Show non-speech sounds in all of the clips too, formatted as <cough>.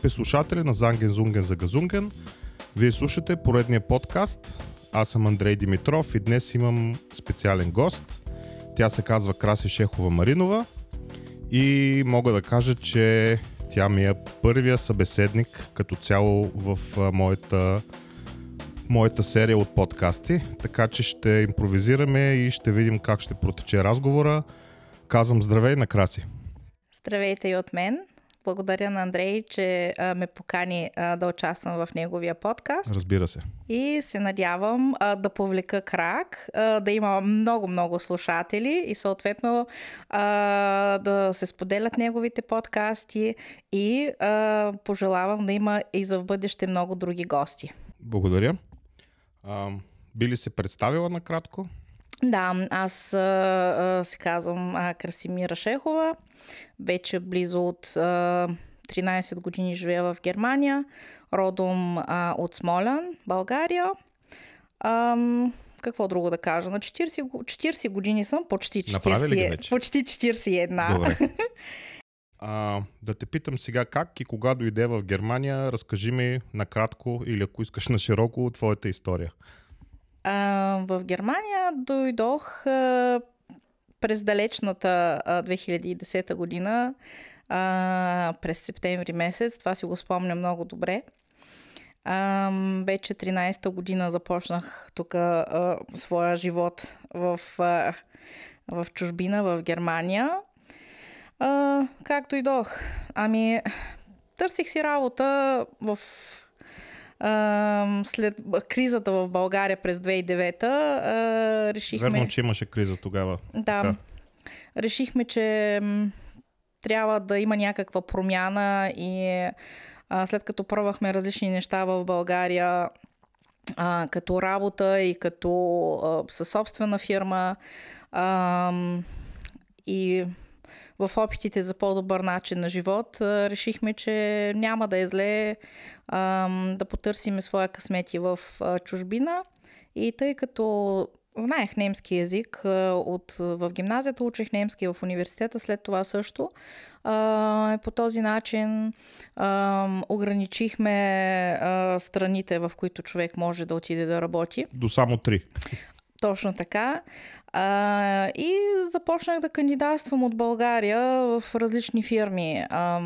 скъпи слушатели на Занген Зунген за Газунген. Вие слушате поредния подкаст. Аз съм Андрей Димитров и днес имам специален гост. Тя се казва Краси Шехова Маринова и мога да кажа, че тя ми е първия събеседник като цяло в моята, моята серия от подкасти, така че ще импровизираме и ще видим как ще протече разговора. Казвам здравей на Краси. Здравейте и от мен. Благодаря на Андрей, че а, ме покани а, да участвам в неговия подкаст. Разбира се. И се надявам а, да повлека крак, а, да има много-много слушатели и съответно а, да се споделят неговите подкасти и а, пожелавам да има и за в бъдеще много други гости. Благодаря. А, би ли се представила накратко? Да, аз а, се казвам а, Красимира Шехова. Вече близо от а, 13 години живея в Германия. Родом а, от Смолян, България. А, какво друго да кажа? На 40, 40 години съм, почти 40, почти 41. Добре. <laughs> А, да те питам сега как и кога дойде в Германия, разкажи ми накратко или ако искаш на широко твоята история. А, в Германия дойдох а, през далечната а, 2010 година, а, през септември месец. Това си го спомня много добре. А, вече 13-та година започнах тук своя живот в, а, в чужбина, в Германия. А, как дойдох? Ами, търсих си работа в след кризата в България през 2009 решихме... Верно, че имаше криза тогава. Да. Така. Решихме, че трябва да има някаква промяна и след като пробвахме различни неща в България, а, като работа и като а, със собствена фирма а, и в опитите за по-добър начин на живот, решихме, че няма да е зле да потърсиме своя късмети в чужбина. И тъй като знаех немски язик, от, в гимназията учих немски в университета, след това също. По този начин ограничихме страните, в които човек може да отиде да работи. До само три. Точно така. А, и започнах да кандидатствам от България в различни фирми. А,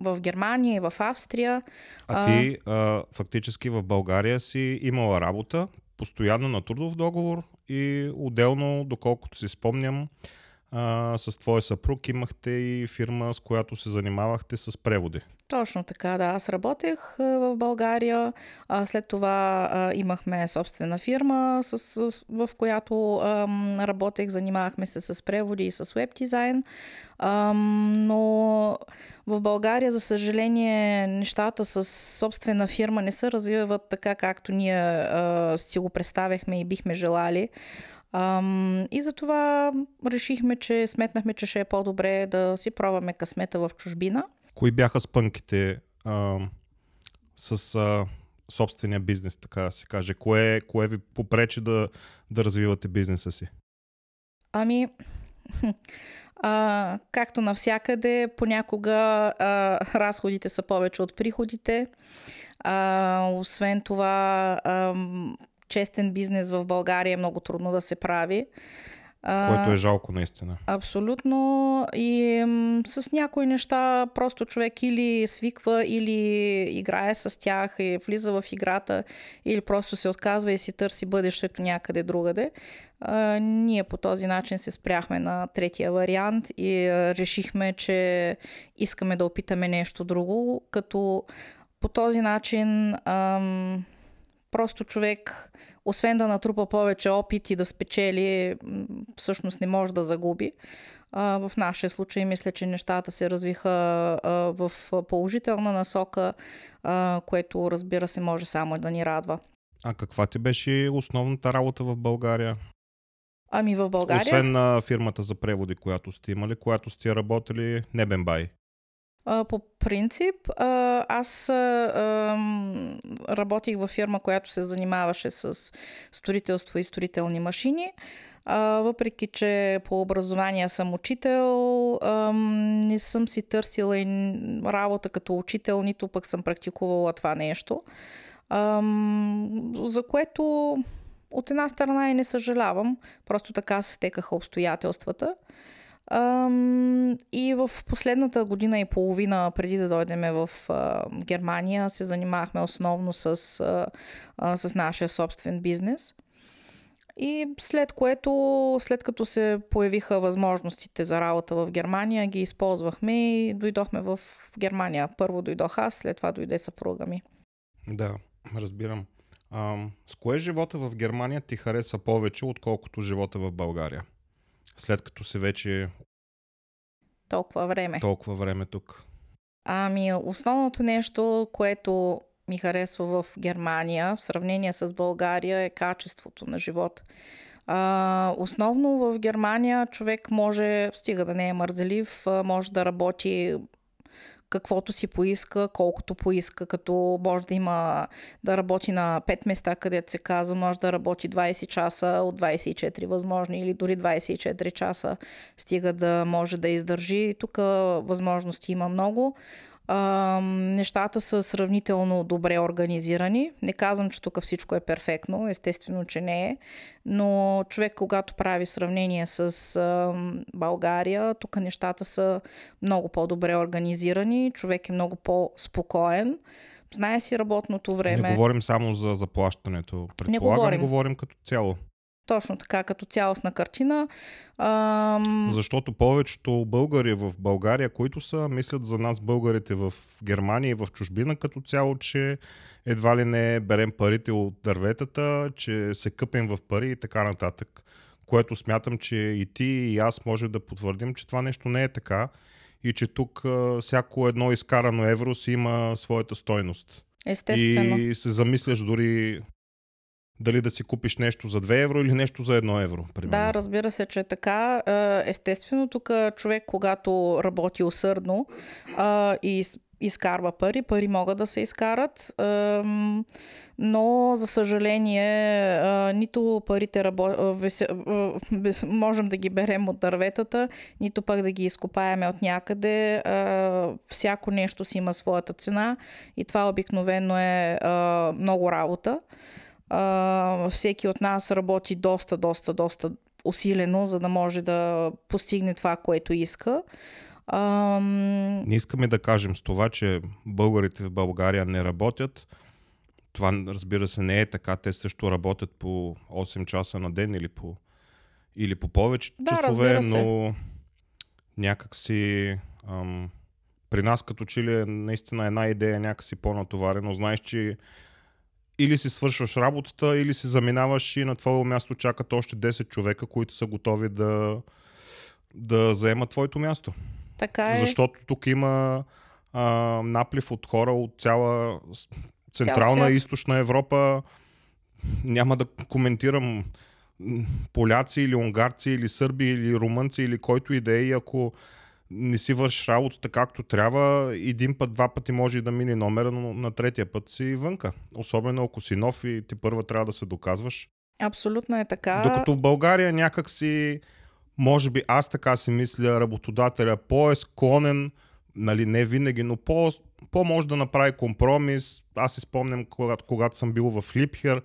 в Германия и в Австрия. А ти а, фактически в България си имала работа, постоянно на трудов договор и отделно, доколкото си спомням, а, с твоя съпруг имахте и фирма, с която се занимавахте с преводи. Точно така, да. Аз работех в България. След това имахме собствена фирма, в която работех. Занимавахме се с преводи и с веб дизайн. Но в България, за съжаление, нещата с собствена фирма не се развиват така, както ние си го представяхме и бихме желали. и затова решихме, че сметнахме, че ще е по-добре да си пробваме късмета в чужбина. Кои бяха спънките а, с а, собствения бизнес, така да се каже? Кое, кое ви попречи да, да развивате бизнеса си? Ами, <laughs> а, както навсякъде, понякога а, разходите са повече от приходите. А, освен това, а, честен бизнес в България е много трудно да се прави. Което е жалко наистина. Абсолютно. И м- с някои неща просто човек или свиква, или играе с тях и влиза в играта, или просто се отказва и си търси бъдещето някъде другаде. А, ние по този начин се спряхме на третия вариант и а, решихме, че искаме да опитаме нещо друго, като по този начин ам, просто човек освен да натрупа повече опит и да спечели, всъщност не може да загуби. В нашия случай мисля, че нещата се развиха в положителна насока, което разбира се може само да ни радва. А каква ти беше основната работа в България? Ами в България... Освен на фирмата за преводи, която сте имали, която сте работили Небенбай. По принцип, аз работих във фирма, която се занимаваше с строителство и строителни машини. Въпреки, че по образование съм учител, не съм си търсила и работа като учител, нито пък съм практикувала това нещо. За което от една страна и не съжалявам, просто така се стекаха обстоятелствата. И в последната година и половина, преди да дойдем в Германия, се занимавахме основно с, с нашия собствен бизнес. И след което, след като се появиха възможностите за работа в Германия, ги използвахме и дойдохме в Германия. Първо дойдох аз, след това дойде съпруга ми. Да, разбирам. А, с кое живота в Германия ти харесва повече, отколкото живота в България? След като си вече толкова време. Толкова време тук. Ами, основното нещо, което ми харесва в Германия в сравнение с България е качеството на живот. А, основно в Германия човек може, стига да не е мързелив, може да работи каквото си поиска, колкото поиска, като може да има да работи на 5 места, където се казва, може да работи 20 часа от 24 възможни или дори 24 часа, стига да може да издържи. Тук възможности има много. А, нещата са сравнително добре организирани. Не казвам, че тук всичко е перфектно, естествено, че не е, но човек, когато прави сравнение с а, България, тук нещата са много по-добре организирани, човек е много по-спокоен. Знае си работното време. Не говорим само за заплащането. Предполагам, не говорим. говорим като цяло. Точно така, като цялостна картина. Ам... Защото повечето българи в България, които са, мислят за нас българите в Германия и в чужбина като цяло, че едва ли не берем парите от дърветата, че се къпем в пари и така нататък. Което смятам, че и ти и аз може да потвърдим, че това нещо не е така и че тук всяко едно изкарано евро си има своята стойност. Естествено. И се замисляш дори дали да си купиш нещо за 2 евро или нещо за 1 евро. Примерно. Да, разбира се, че е така. Естествено, тук човек, когато работи усърдно и изкарва пари, пари могат да се изкарат, но за съжаление нито парите рабо... можем да ги берем от дърветата, нито пък да ги изкопаеме от някъде. Всяко нещо си има своята цена и това обикновено е много работа. А, всеки от нас работи доста, доста, доста усилено, за да може да постигне това, което иска. Ам... Не искаме да кажем с това, че българите в България не работят. Това, разбира се, не е така. Те също работят по 8 часа на ден или по, или по повече да, часове, но някакси ам, при нас като че ли е наистина една идея някакси по-натоварено. Знаеш, че или си свършваш работата, или си заминаваш и на твое място чакат още 10 човека, които са готови да, да заемат твоето място. Така е. Защото тук има а, наплив от хора от цяла Централна и Източна Европа. Няма да коментирам поляци или унгарци или сърби или румънци или който и да е. И ако не си вършиш работата както трябва, един път, два пъти може и да мине номера, но на третия път си вънка. Особено ако си нов и ти първа трябва да се доказваш. Абсолютно е така. Докато в България някак си, може би аз така си мисля, работодателя по-е склонен, нали, не винаги, но по, по-може да направи компромис. Аз си спомням, когато, когато съм бил в Липхер,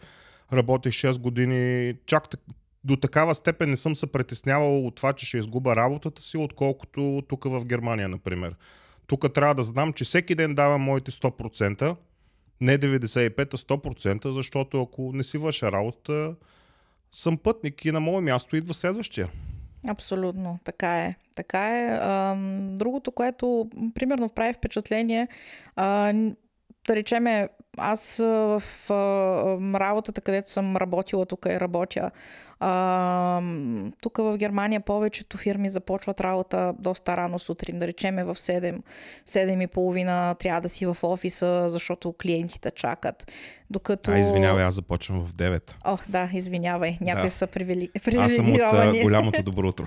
работех 6 години, чак до такава степен не съм се притеснявал от това, че ще изгуба работата си, отколкото тук в Германия, например. Тук трябва да знам, че всеки ден давам моите 100%, не 95, а 100%, защото ако не си върша работата, съм пътник и на мое място идва следващия. Абсолютно, така е. Така е. Другото, което примерно прави впечатление, да речеме, аз в работата, където съм работила, тук и работя, а, тук в Германия повечето фирми започват работа доста рано сутрин, да речеме в 7, 7 и половина трябва да си в офиса, защото клиентите чакат. Докато... А, извинявай, аз започвам в 9. Ох, да, извинявай, някои да. са привили... Аз съм от голямото добро утро.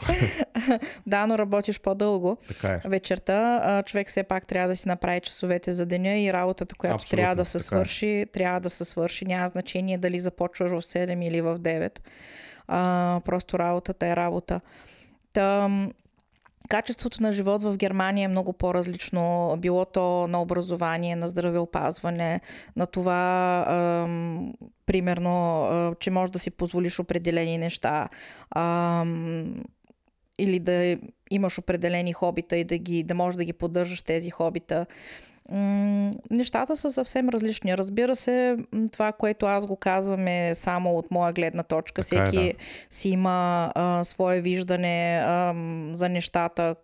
<laughs> да, но работиш по-дълго така е. вечерта. Човек все пак трябва да си направи часовете за деня и работата, която Абсолютно, трябва да се е. Свърши, трябва да се свърши. Няма значение дали започваш в 7 или в 9. А, просто работата е работа. Та, качеството на живот в Германия е много по-различно. Било то на образование, на здравеопазване, на това, ам, примерно, че можеш да си позволиш определени неща. Ам, или да имаш определени хобита и да, ги, да можеш да ги поддържаш тези хобита. Нещата са съвсем различни. Разбира се, това, което аз го казвам е само от моя гледна точка. Така е, Всеки да. си има а, свое виждане а, за нещата,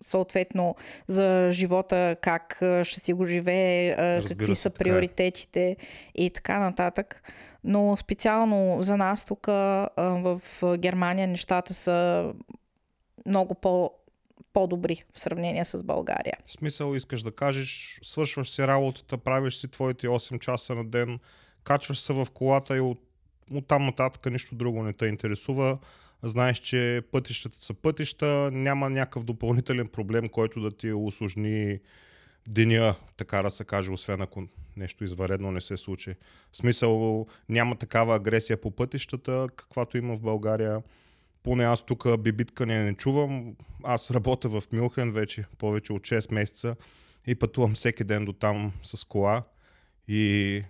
съответно за живота, как ще си го живее, Разбира какви се, са е. приоритетите и така нататък. Но специално за нас тук в Германия нещата са много по, по-добри в сравнение с България. В смисъл искаш да кажеш, свършваш си работата, правиш си твоите 8 часа на ден, качваш се в колата и от, от там нататък нищо друго не те интересува. Знаеш, че пътищата са пътища, няма някакъв допълнителен проблем, който да ти усложни деня, така да се каже, освен ако нещо изваредно не се случи. В смисъл, няма такава агресия по пътищата, каквато има в България. Поне аз тук бибиткане не чувам. Аз работя в Мюнхен вече повече от 6 месеца и пътувам всеки ден до там с кола и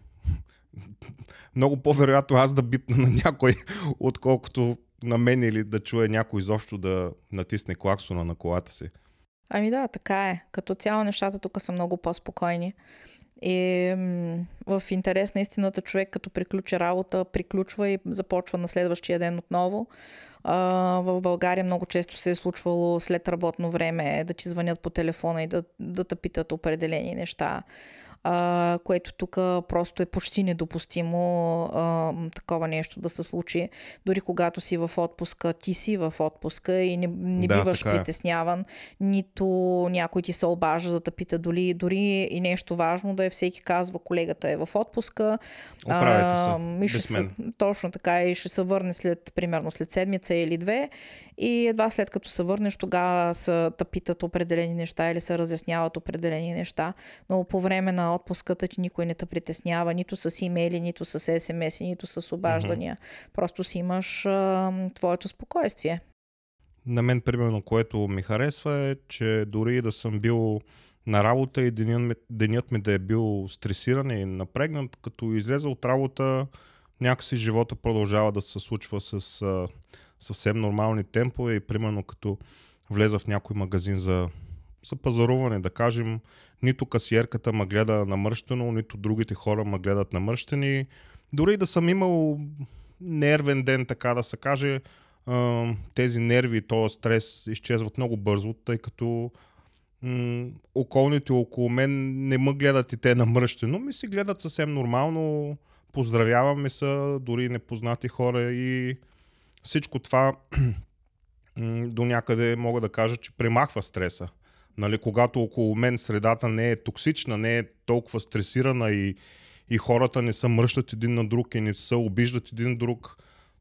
много по-вероятно аз да бипна на някой, отколкото на мен или да чуя някой изобщо да натисне клаксона на колата си. Ами да, така е. Като цяло нещата тук са много по-спокойни. М- в интерес на истината човек като приключи работа, приключва и започва на следващия ден отново. В България много често се е случвало след работно време да ти звънят по телефона и да, да те питат определени неща. А, което тук просто е почти недопустимо а, такова нещо да се случи. Дори когато си в отпуска, ти си в отпуска и не, не Да, биваш е. притесняван, нито някой ти се обажда да те пита дори, дори и нещо важно да е. Всеки казва, колегата е в отпуска. Оправете се. ще Без се, точно така и ще се върне след, примерно след седмица или две и едва след като се върнеш, тогава са да питат определени неща или се разясняват определени неща. Но по време на отпуската ти никой не те притеснява, нито с имейли, нито с смс, нито с обаждания. Просто си имаш а, твоето спокойствие. На мен, примерно, което ми харесва е, че дори да съм бил на работа и денят ми, денят ми да е бил стресиран и напрегнат, като излеза от работа, някакси живота продължава да се случва с а, съвсем нормални темпове и примерно като влеза в някой магазин за, за пазаруване, да кажем, нито касиерката ме гледа намръщено, нито другите хора ме гледат намръщени. Дори да съм имал нервен ден, така да се каже, тези нерви този стрес изчезват много бързо, тъй като м- околните около мен не ме гледат и те намръщено, ми си гледат съвсем нормално, поздравяваме се, дори непознати хора и всичко това <clears throat> до някъде мога да кажа, че премахва стреса. Нали, когато около мен средата не е токсична, не е толкова стресирана и, и хората не се мръщат един на друг и не се обиждат един друг,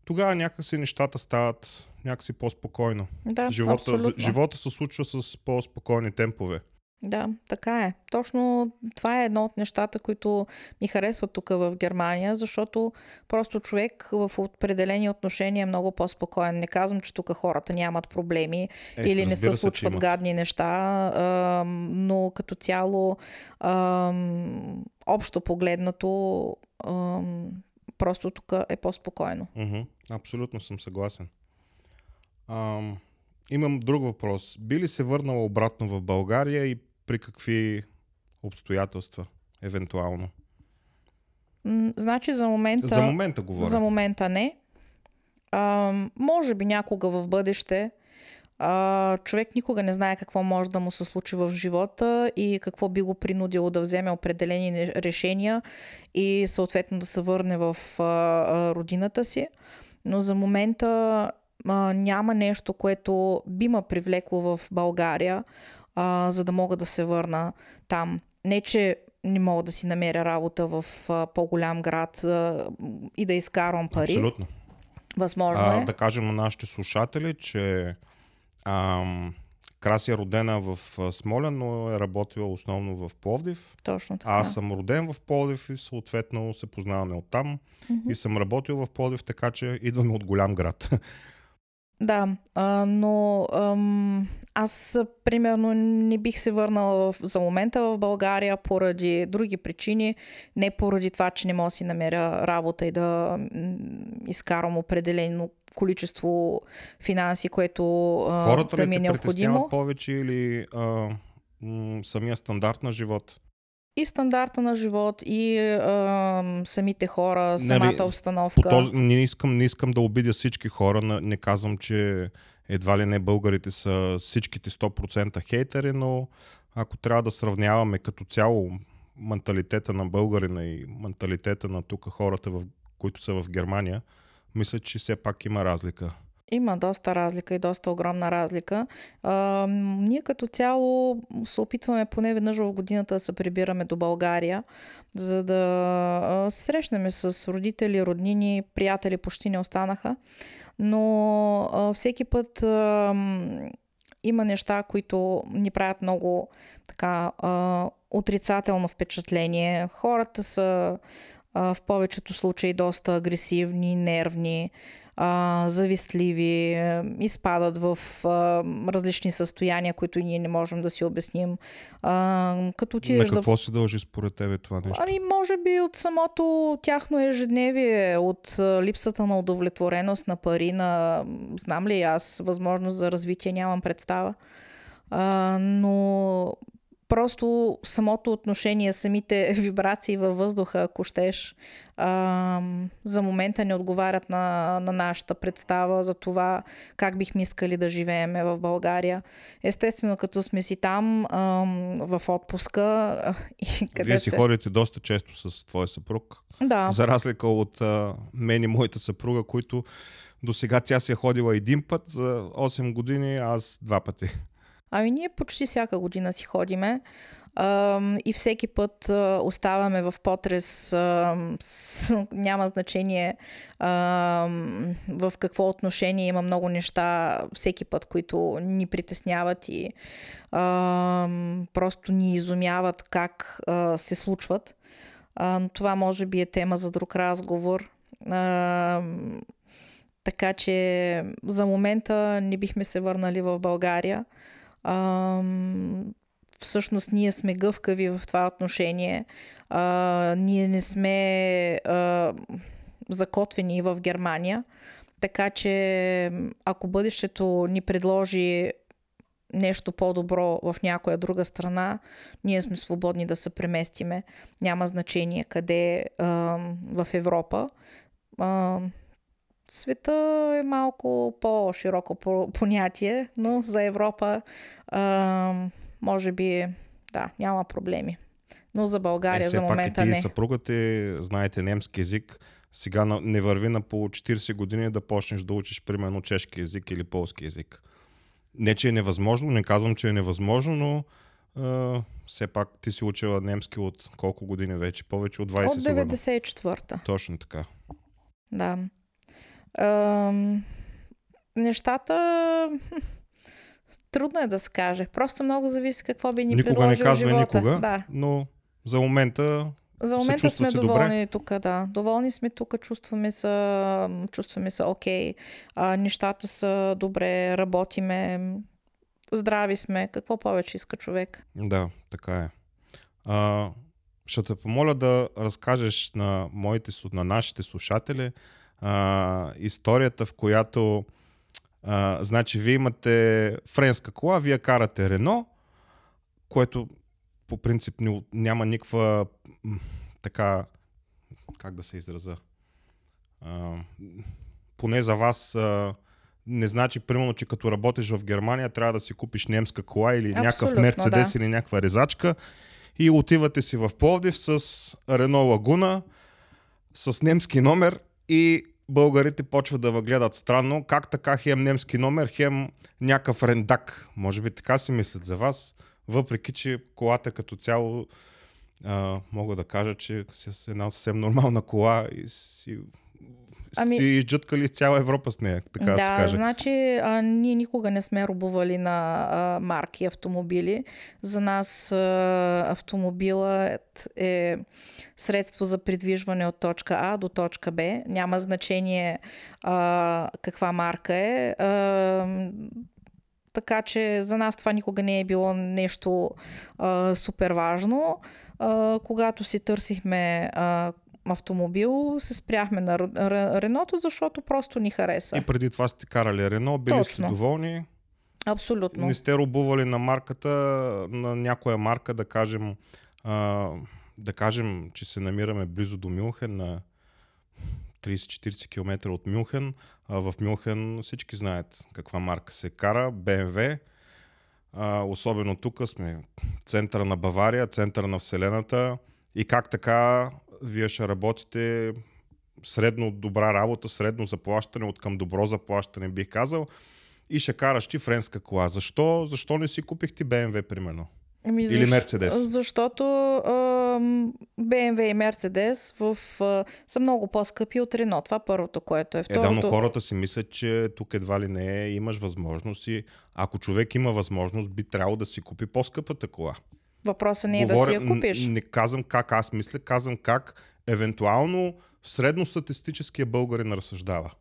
тогава някакси нещата стават някакси по-спокойно. Да, живота, абсолютно. живота се случва с по-спокойни темпове. Да, така е. Точно това е едно от нещата, които ми харесват тук в Германия, защото просто човек в определени отношения е много по-спокоен. Не казвам, че тук хората нямат проблеми Е, или не се случват имат. гадни неща, но като цяло общо погледнато просто тук е по-спокойно. Мгм, Абсолютно съм съгласен. Ам, имам друг въпрос. Би ли се върнала обратно в България и при какви обстоятелства, евентуално? М, Значи за момента... За момента говоря. За момента не. А, може би някога в бъдеще. А, човек никога не знае какво може да му се случи в живота и какво би го принудило да вземе определени решения и съответно да се върне в а, а, родината си. Но за момента а, няма нещо, което би ме привлекло в България, а, за да мога да се върна там. Не, че не мога да си намеря работа в а, по-голям град а, и да изкарвам пари. Абсолютно. Възможно А, е. да кажем на нашите слушатели, че ам, Краси е родена в Смолян, но е работила основно в Пловдив. Точно така. Аз съм роден в Пловдив и съответно се познаваме оттам. Mm-hmm. И съм работил в Пловдив, така че идваме от голям град. <laughs> Да, а, но ам, аз примерно не бих се върнала в, за момента в България поради други причини. Не поради това, че не мога да си намеря работа и да изкарам определено количество финанси, което Хората да ми е необходимо. повече или а, м- самия стандарт на живот? И стандарта на живот, и а, самите хора, самата нали, обстановка. Този, не, искам, не искам да обидя всички хора, не казвам, че едва ли не българите са всичките 100% хейтери, но ако трябва да сравняваме като цяло менталитета на българина и менталитета на тук хората, в, които са в Германия, мисля, че все пак има разлика. Има доста разлика и доста огромна разлика. А, ние като цяло се опитваме поне веднъж в годината да се прибираме до България, за да срещнем с родители, роднини, приятели почти не останаха. Но а, всеки път а, има неща, които ни правят много така а, отрицателно впечатление. Хората са а, в повечето случаи доста агресивни, нервни а, завистливи, е, изпадат в а, различни състояния, които ние не можем да си обясним. А, като ти На какво да... се дължи според тебе това нещо? Ами, може би от самото тяхно ежедневие, от липсата на удовлетвореност на пари, на знам ли аз, възможност за развитие, нямам представа. А, но просто самото отношение, самите <laughs> вибрации във въздуха, ако щеш, а, за момента не отговарят на, на нашата представа за това как бихме искали да живееме в България. Естествено, като сме си там а, в отпуска. <laughs> И къде Вие си се... ходите доста често с твоя съпруг. Да. За разлика от а, мен и моята съпруга, които до сега тя си е ходила един път за 8 години, аз два пъти. Ами ние почти всяка година си ходиме и всеки път оставаме в потрес. <laughs> Няма значение в какво отношение има много неща всеки път, които ни притесняват и просто ни изумяват как се случват. Това може би е тема за друг разговор. Така че за момента не бихме се върнали в България. А, всъщност ние сме гъвкави в това отношение. А, ние не сме а, закотвени в Германия. Така че ако бъдещето ни предложи нещо по-добро в някоя друга страна, ние сме свободни да се преместиме. Няма значение къде а, в Европа. А, света е малко по-широко понятие, но за Европа а, може би да, няма проблеми. Но за България е, за момента пак и ти не. съпругата знаете немски язик, сега не върви на по 40 години да почнеш да учиш примерно чешки язик или полски язик. Не, че е невъзможно, не казвам, че е невъзможно, но а, все пак ти си учила немски от колко години вече? Повече от 20 От 94-та. Точно така. Да. Нещата трудно е да се каже. Просто много зависи какво би ни Никога не казва живота. никога, да. но за момента за момента сме доволни добре? тук, да. Доволни сме тук, чувстваме се, чувстваме се окей. Okay. нещата са добре, работиме, здрави сме. Какво повече иска човек? Да, така е. А, ще те помоля да разкажеш на моите, на нашите слушатели а, историята, в която а, значи вие имате френска кола, вие карате Рено, което по принцип няма никаква така, как да се израза, а, поне за вас а, не значи, примерно, че като работиш в Германия, трябва да си купиш немска кола или Абсолютно, някакъв Мерцедес да. или някаква резачка и отивате си в Пловдив с Рено Лагуна, с немски номер и българите почват да въгледат странно. Как така хем немски номер, хем някакъв рендак. Може би така си мислят за вас, въпреки че колата като цяло а, мога да кажа, че с една съвсем нормална кола и си ами... сте изджъткали из цяла Европа с нея, така да, се каже. значи а, ние никога не сме рубували на а, марки автомобили. За нас а, автомобилът е средство за придвижване от точка А до точка Б. Няма значение а, каква марка е. А, така че за нас това никога не е било нещо а, супер важно. А, когато си търсихме а, автомобил, се спряхме на Реното, защото просто ни хареса. И преди това сте карали Рено, били Точно. сте доволни? Абсолютно. Не сте рубували на марката, на някоя марка, да кажем, а, да кажем, че се намираме близо до Мюнхен, на 30-40 км от Мюнхен. А в Мюнхен всички знаят каква марка се кара, BMW. А, особено тук сме центъра на Бавария, центъра на Вселената. И как така вие ще работите средно добра работа, средно заплащане, от към добро заплащане бих казал, и ще караш ти френска кола. Защо, защо не си купихте BMW, примерно? Ами, Или Мерцедес? Защото а, BMW и Мерцедес в, а, са много по-скъпи от Рено. Това първото, което е. Второто... Е, да, но хората си мислят, че тук едва ли не е, имаш възможност и ако човек има възможност, би трябвало да си купи по-скъпата кола. Въпросът не е Говоря, да си я купиш. Не казвам как аз мисля, казвам как евентуално средностатистическия българин разсъждава.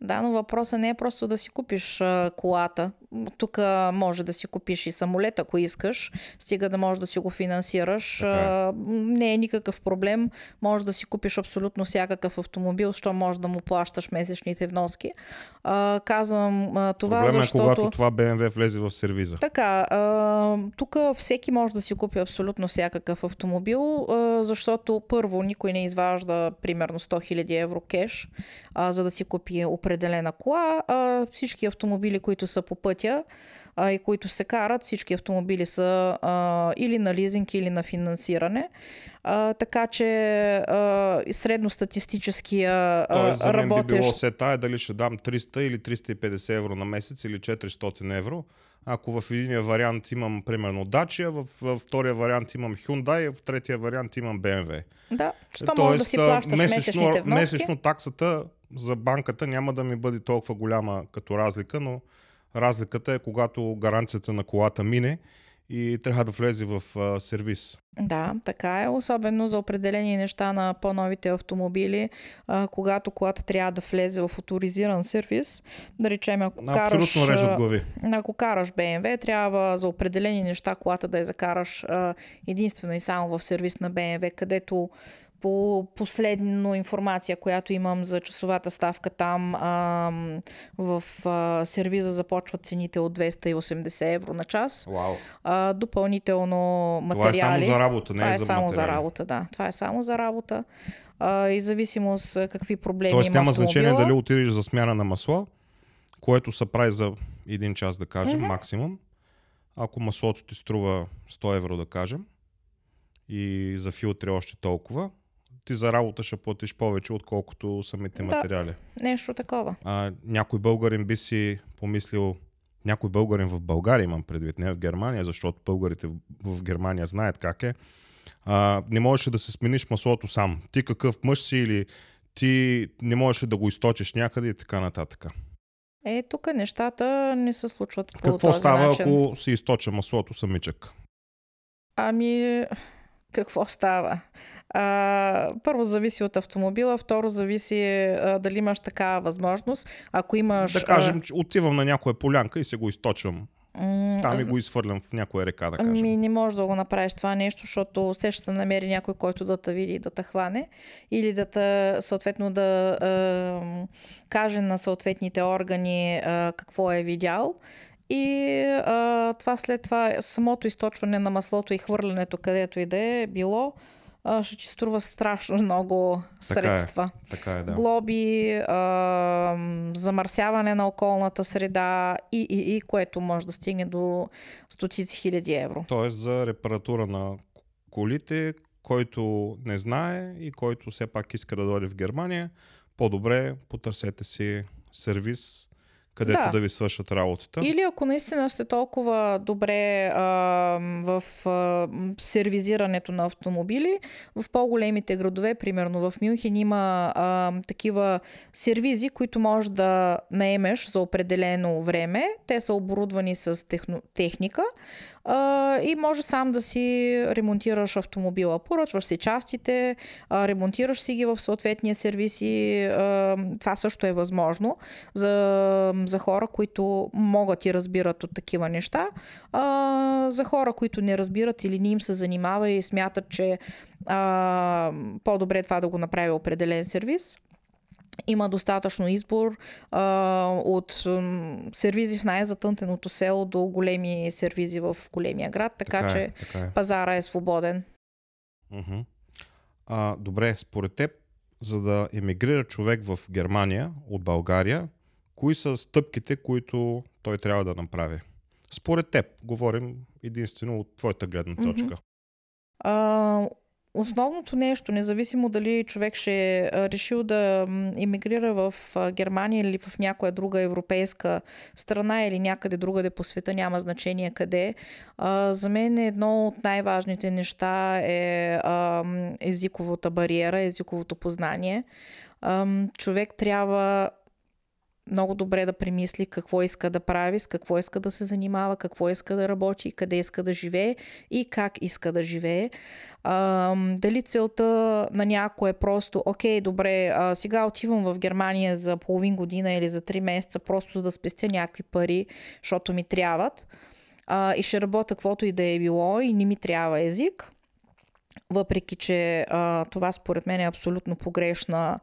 Да, но въпросът не е просто да си купиш а, колата. Тук може да си купиш и самолет, ако искаш, стига да можеш да си го финансираш. Така е. А, не е никакъв проблем. Може да си купиш абсолютно всякакъв автомобил, що може да му плащаш месечните вноски. А, казвам а, това, Проблема защото... е когато това BMW влезе в сервиза. Така, а, тук всеки може да си купи абсолютно всякакъв автомобил, а, защото първо никой не изважда примерно 100 000 евро кеш, а, за да си купи определена кола. А, всички автомобили, които са по пътя а, и които се карат, всички автомобили са а, или на лизинг, или на финансиране. А, така че а, средностатистическия Тоест, за мен работещ... би било се тая дали ще дам 300 или 350 евро на месец или 400 евро. Ако в единия вариант имам примерно Dacia, в, в втория вариант имам Hyundai, в третия вариант имам BMW. Да, що може да си плащаш месечно, месечно таксата за банката няма да ми бъде толкова голяма като разлика, но разликата е когато гаранцията на колата мине и трябва да влезе в а, сервис. Да, така е. Особено за определени неща на по-новите автомобили, а, когато колата трябва да влезе в авторизиран сервис. Да речем, ако Абсолютно караш, глави. Ако караш BMW, трябва за определени неща колата да я закараш а, единствено и само в сервис на BMW, където по последно информация, която имам за часовата ставка там, а, в а, сервиза започват цените от 280 евро на час. Вау. А, допълнително материали. Това е само за работа, не Това е, за само материали. за работа, да. Това е само за работа. А, и зависимост какви проблеми Тоест има няма значение дали отидеш за смяна на масло, което се прави за един час, да кажем, mm-hmm. максимум. Ако маслото ти струва 100 евро, да кажем, и за филтри още толкова, ти за работа ще платиш повече, отколкото самите да, материали. Нещо такова. А, някой българин би си помислил, някой българин в България имам предвид, не в Германия, защото българите в Германия знаят как е. А, не можеш да се смениш маслото сам. Ти какъв мъж си или ти не можеш да го източиш някъде и така нататък. Е, тук нещата не се случват по Какво този става, начин. ако си източа маслото самичък? Ами, какво става? А, първо зависи от автомобила, второ зависи а, дали имаш такава възможност. Ако имаш... Да кажем, че отивам на някоя полянка и се го източвам. Там и го изхвърлям в някоя река, да кажем. Ами не можеш да го направиш това нещо, защото все ще намери някой, който да те види и да те хване. Или да те, съответно, да е, каже на съответните органи е, какво е видял. И а, това след това, самото източване на маслото и хвърлянето където и да е било, ще ти струва страшно много средства. Така е, така е да. Глоби, а, замърсяване на околната среда и, и, и, което може да стигне до стотици хиляди евро. Тоест за репаратура на колите, който не знае и който все пак иска да дойде в Германия, по-добре потърсете си сервис, където да, Да. ви свършат работата. Или ако наистина сте толкова добре а, в а, сервизирането на автомобили, в по-големите градове, примерно в Мюнхен, има а, такива сервизи, които можеш да наемеш за определено време. Те са оборудвани с техно, техника а, и може сам да си ремонтираш автомобила. Поръчваш си частите, а, ремонтираш си ги в съответния сервис и а, това също е възможно за, за хора, които могат и разбират от такива неща. А, за хора, които не разбират или не им се занимава и смятат, че а, по-добре това да го направи определен сервис. Има достатъчно избор а, от м, сервизи в най-затънтеното село до големи сервизи в големия град, така, Така че е, така е. пазара е свободен. Мгм. А, добре, според теб, за да емигрира човек в Германия от България, кои са стъпките, които той трябва да направи? Според теб, говорим единствено от твоята гледна точка. А, основното нещо, независимо дали човек ще е решил да емигрира в Германия или в някоя друга европейска страна или някъде другаде по света, няма значение къде, а, за мен едно от най-важните неща е а, езиковата бариера, езиковото познание. А, човек трябва много добре да премисли какво иска да прави, с какво иска да се занимава, какво иска да работи, къде иска да живее и как иска да живее. А, дали целта на някой е просто, окей, добре, а, сега отивам в Германия за половин година или за 3 месеца, просто да спестя някакви пари, защото ми трябват. А, и ще работя каквото и да е било и не ми трябва език. Въпреки, че а, това според мен е абсолютно погрешна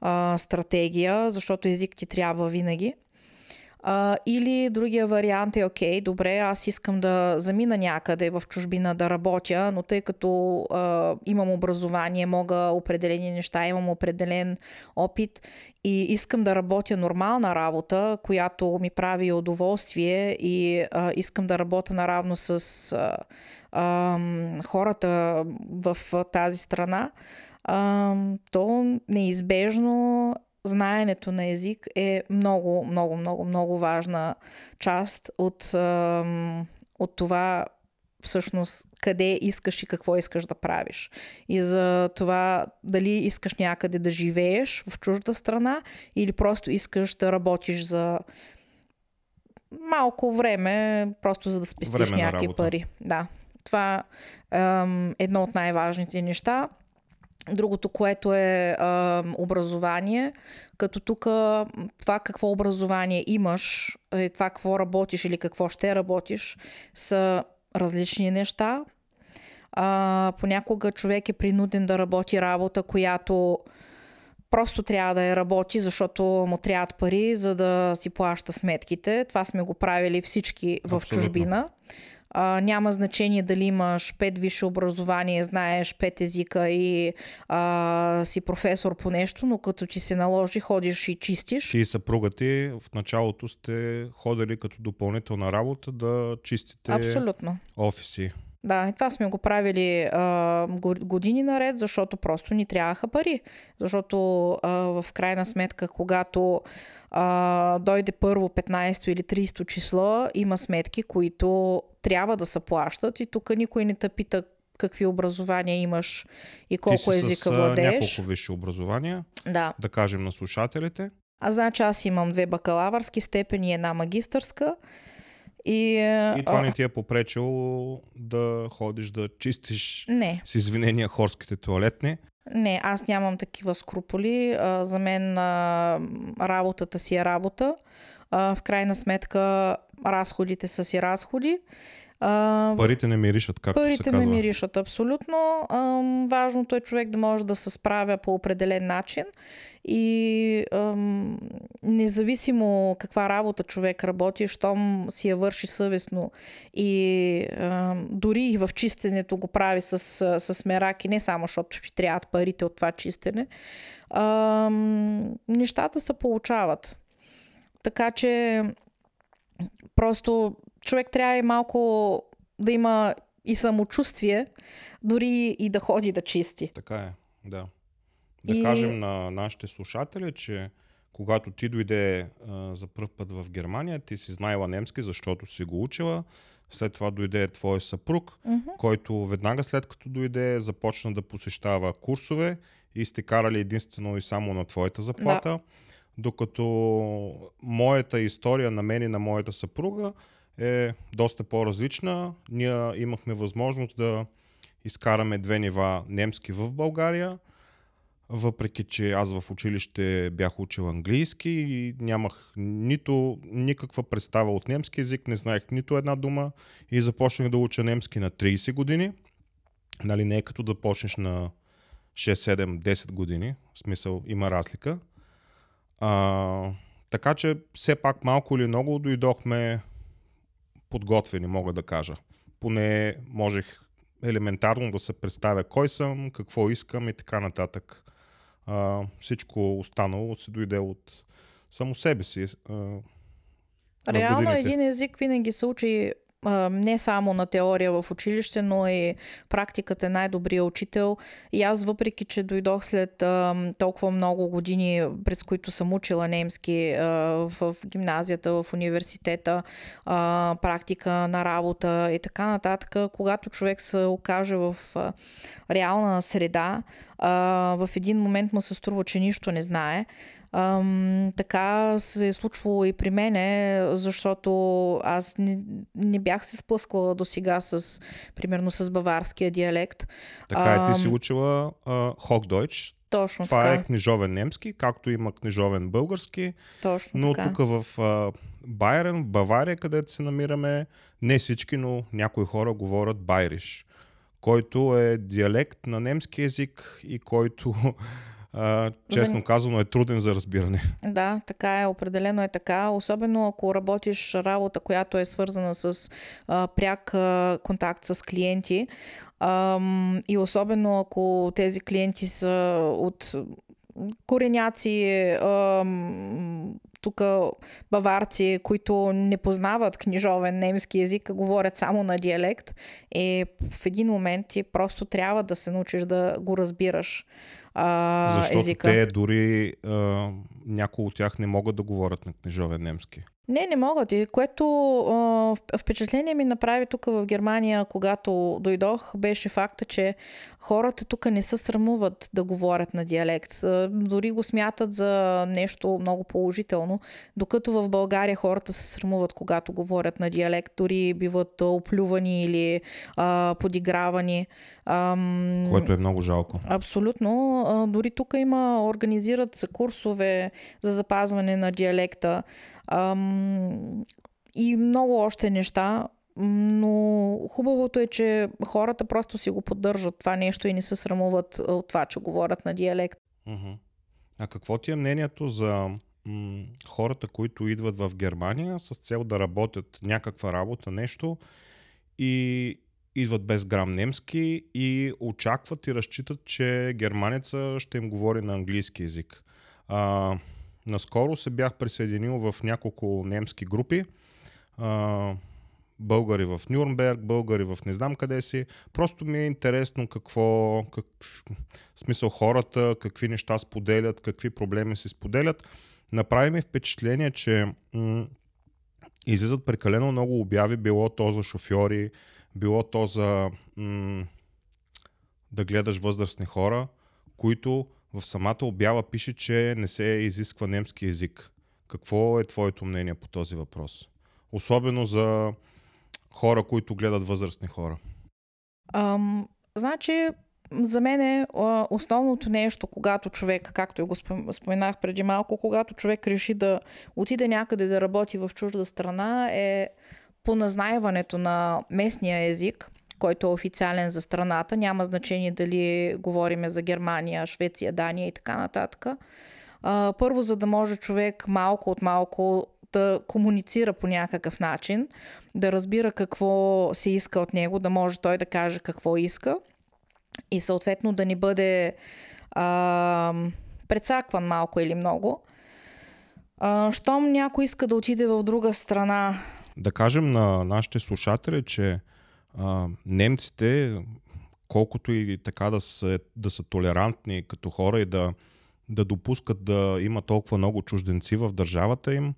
а, стратегия, защото език ти трябва винаги. А, или другия вариант е, окей, добре, аз искам да замина някъде в чужбина да работя, но тъй като а, имам образование, мога определени неща, имам определен опит и искам да работя нормална работа, която ми прави удоволствие и а, искам да работя наравно с а, а, хората в тази страна, а, то неизбежно знаенето на език е много, много, много, много важна част от, от това всъщност къде искаш и какво искаш да правиш. И за това дали искаш някъде да живееш в чужда страна или просто искаш да работиш за малко време, просто за да спестиш някакви пари. Да. Това е едно от най-важните неща. Другото, което е а, образование, като тук това какво образование имаш, е, това какво работиш или какво ще работиш, са различни неща. А, понякога човек е принуден да работи работа, която просто трябва да я работи, защото му трябват пари, за да си плаща сметките. Това сме го правили всички в Абсолютно. чужбина. А, няма значение дали имаш пет висше образование, знаеш пет езика и а, си професор по нещо, но като ти се наложи, ходиш и чистиш. Ти и съпруга ти в началото сте ходили като допълнителна работа да чистите Абсолютно. офиси. Да, и това сме го правили а, го- години наред, защото просто ни трябваха пари. Защото а, в крайна сметка, когато а, дойде първо 15 или 30 число, има сметки, които трябва да се плащат и тук никой не те пита какви образования имаш и Ти колко си езика с владееш. няколко висши образования, Да. да кажем на слушателите. А значи аз имам две бакалавърски степени и една магистърска. И, И това не ти е попречило да ходиш да чистиш не, с извинения хорските туалетни. Не, аз нямам такива скруполи. За мен работата си е работа. В крайна сметка разходите са си разходи. А, Парите не миришат, както се Парите не казва. миришат абсолютно. Ам, важното е човек да може да се справя по определен начин и ам, независимо каква работа човек работи, щом си я върши съвестно и ам, дори и в чистенето го прави с, с мераки, не само защото ще трябват парите от това чистене, ам, нещата се получават. Така че просто човек трябва и малко да има и самочувствие, дори и да ходи да чисти. Така е, да. Да И- кажем на нашите слушатели, че когато ти дойде а, за първ път в Германия, ти си знаела немски, защото си го учила. След това дойде твой съпруг, Мгм. който веднага след като дойде започна да посещава курсове и сте карали единствено и само на твоята заплата. Докато моята история на мен и на моята съпруга е доста по-различна. Ние имахме възможност да изкараме две нива немски в България, въпреки че аз в училище бях учил английски и нямах нито никаква представа от немски язик, не знаех нито една дума и започнах да уча немски на 30 години. Нали, не е като да почнеш на 6, 7, 10 години. В смисъл, има разлика. А, така че все пак малко или много дойдохме подготвени, мога да кажа. Поне можех елементарно да се представя кой съм, какво искам и така нататък. А, всичко останало се дойде от само себе си. А, Реално един език винаги се учи не само на теория в училище, но и практиката е най-добрия учител. И аз, въпреки че дойдох след толкова много години, през които съм учила немски в гимназията, в университета, практика на работа и така нататък, когато човек се окаже в а, реална среда, в един момент му се струва, че нищо не знае. Ам, така се е случвало и при мене, защото аз не, не бях се сплъсквала до сега с, примерно, с баварския диалект. така е, ти си учила Хокдойч. Точно Това така. е книжовен немски, както има книжовен български. Точно Но така. тук в а, Байрен, в Бавария, където се намираме, не всички, но някои хора говорят байриш, който е диалект на немски язик и който, а, честно За- казано, е труден за разбиране. Да, така е, определено е така. Особено ако работиш работа, която е свързана с а, пряк а, контакт с клиенти. Ам, и особено ако тези клиенти са от кореняци, ам, тук баварци, които не познават книжовен немски язик, а говорят само на диалект, е в един момент ти просто трябва да се научиш да го разбираш а, Защото езика. те дори а, някои от тях не могат да говорят на книжовен немски. Не, не могат. И което а, впечатление ми направи тук в Германия, когато дойдох, беше факта, че хората тук не се срамуват да говорят на диалект. А, Дори го смятат за нещо много положително, докато в България хората се срамуват, когато говорят на диалект. Дори биват оплювани или а, подигравани. Ам, Което е много жалко. Абсолютно. А, Дори тук има, организират се курсове за запазване на диалекта ам, и много още неща. Но хубавото е, че хората просто си го поддържат това нещо и не се срамуват от това, че говорят на диалект. А какво ти е мнението за хората, които идват в Германия с цел да работят някаква работа, нещо и идват без грам немски и очакват и разчитат, че германеца ще им говори на английски язик. А, наскоро се бях присъединил в няколко немски групи. А, българи в Нюрнберг, българи в не знам къде си. Просто ми е интересно какво, как, смисъл хората, какви неща споделят, какви проблеми се споделят. Направи ми впечатление, че м- излизат прекалено много обяви, било то за шофьори, било то за м- да гледаш възрастни хора, които в самата обява пише, че не се изисква немски язик. Какво е твоето мнение по този въпрос? Особено за хора, които гледат възрастни хора. Ам, значи, за мен е основното нещо, когато човек, както и го спом- споменах преди малко, когато човек реши да отиде някъде да работи в чужда страна, е поназнайването на местния език, който е официален за страната. Няма значение дали говориме за Германия, Швеция, Дания и така нататък. Първо, за да може човек малко от малко да комуницира по някакъв начин, да разбира какво се иска от него, да може той да каже какво иска и съответно да ни бъде а, прецакван малко или много. А, щом някой иска да отиде в друга страна, Да кажем на нашите слушатели, че а, немците, колкото и така да са, да са толерантни като хора и да да допускат да има толкова много чужденци в държавата им.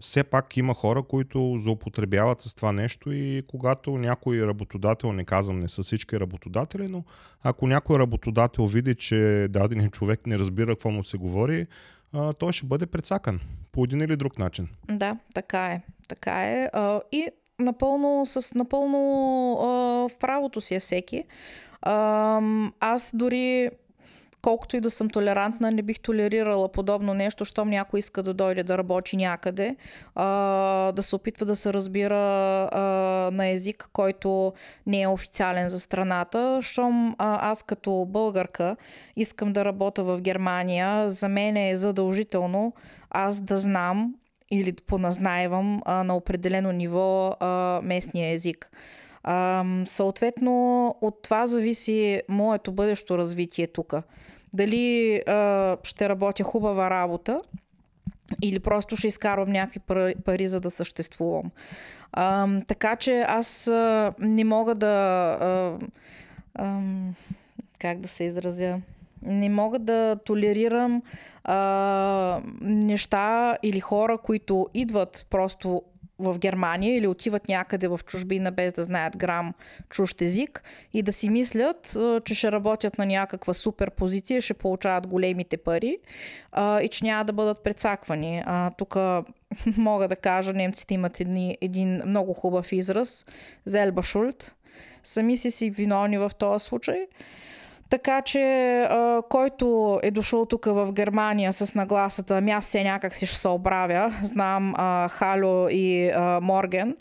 Все пак има хора, които злоупотребяват с това нещо и когато някой работодател, не казвам не са всички работодатели, но ако някой работодател види, че даден човек не разбира какво му се говори, той ще бъде прецакан по един или друг начин. Да, така е. Така е. И напълно, с напълно в правото си е всеки. Аз дори колкото и да съм толерантна, не бих толерирала подобно нещо, щом някой иска да дойде да работи някъде, а, да се опитва да се разбира а, на език, който не е официален за страната. Щом а, аз като българка искам да работя в Германия, за мен е задължително аз да знам или да поназнайвам а, на определено ниво а, местния език. А, съответно, от това зависи моето бъдещо развитие тук. Дали а, ще работя хубава работа или просто ще изкарвам някакви пари, за да съществувам. А, така че аз а, не мога да. А, а, как да се изразя? Не мога да толерирам а, неща или хора, които идват просто в Германия или отиват някъде в чужбина без да знаят грам чужд език и да си мислят, че ще работят на някаква супер позиция, ще получават големите пари и че няма да бъдат прецаквани. Тук <laughs> мога да кажа, немците имат едни, един много хубав израз, Зелбашульт. Сами си си виновни в този случай. Така че, а, който е дошъл тук в Германия с нагласата, ами аз се някак си ще се оправя, знам а, Хало и а, Морген,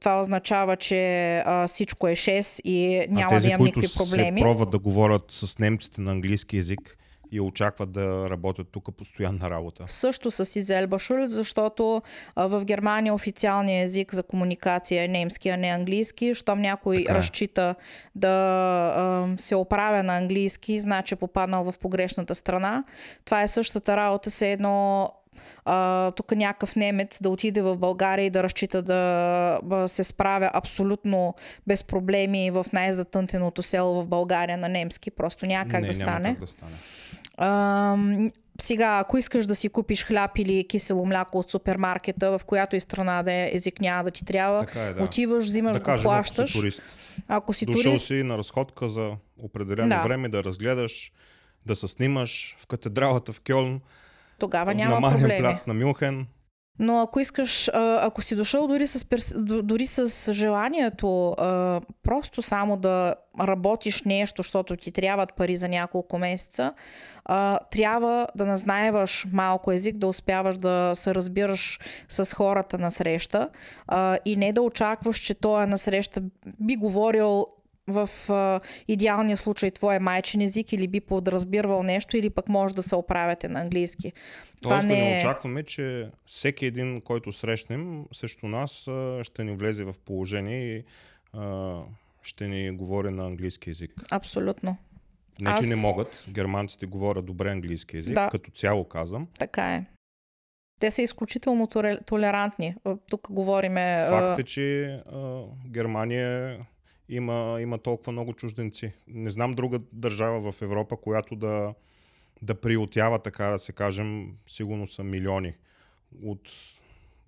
това означава, че а, всичко е 6 и няма а тези, да имам никакви проблеми. които се пробват да говорят с немците на английски язик, и очакват да работят тук постоянна работа. Също с Изелбашуль, защото а, в Германия официалният език за комуникация е немски, а не английски. Щом някой така е. разчита да а, се оправя на английски, значи е попаднал в погрешната страна. Това е същата работа, се едно а, тук някакъв немец да отиде в България и да разчита да се справя абсолютно без проблеми в най-затънтеното село в България на немски. Просто няма как Не, да стане. Как да стане. А, сега, ако искаш да си купиш хляб или кисело мляко от супермаркета, в която и страна да е език няма да ти трябва, е, да. отиваш, взимаш да кажем, го, плащаш. Ако си турист. Ако си Дошъл турист... си на разходка за определено да. време да разгледаш, да се снимаш в катедралата в Кьолн, тогава няма на проблеми. пляц на Мюнхен. Но ако искаш, ако си дошъл дори с, дори с желанието просто само да работиш нещо, защото ти трябват пари за няколко месеца, трябва да назнаеваш малко език, да успяваш да се разбираш с хората на среща и не да очакваш, че той на среща би говорил в а, идеалния случай твой е майчин език или би подразбирал нещо или пък може да се оправяте на английски. Тоест Това не... да не очакваме, че всеки един, който срещнем срещу нас, ще ни влезе в положение и а, ще ни говори на английски язик. Абсолютно. Не, Аз... че не могат. Германците говорят добре английски язик, да. като цяло казвам. Така е. Те са изключително толерантни. Тук говориме... Факт е, че а, Германия има, има толкова много чужденци. Не знам друга държава в Европа, която да, да приотява, така да се кажем, сигурно са милиони. От,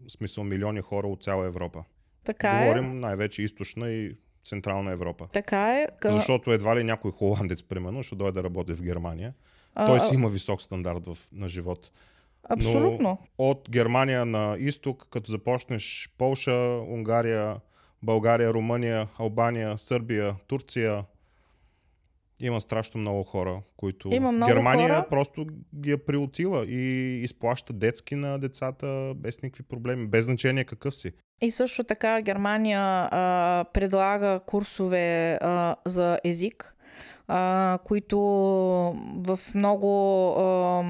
смисъл милиони хора от цяла Европа. Така е. Говорим е. най-вече източна и Централна Европа. Така е. Къ... Защото едва ли някой холандец, примерно, ще дойде да работи в Германия. А, Той си има висок стандарт в, на живот. Абсолютно. Но от Германия на изток, като започнеш Полша, Унгария, България, Румъния, Албания, Сърбия, Турция. Има страшно много хора, които Има много Германия хора. просто ги е приотила и изплаща детски на децата без никакви проблеми, без значение какъв си. И също така Германия а, предлага курсове а, за език а, които в много а,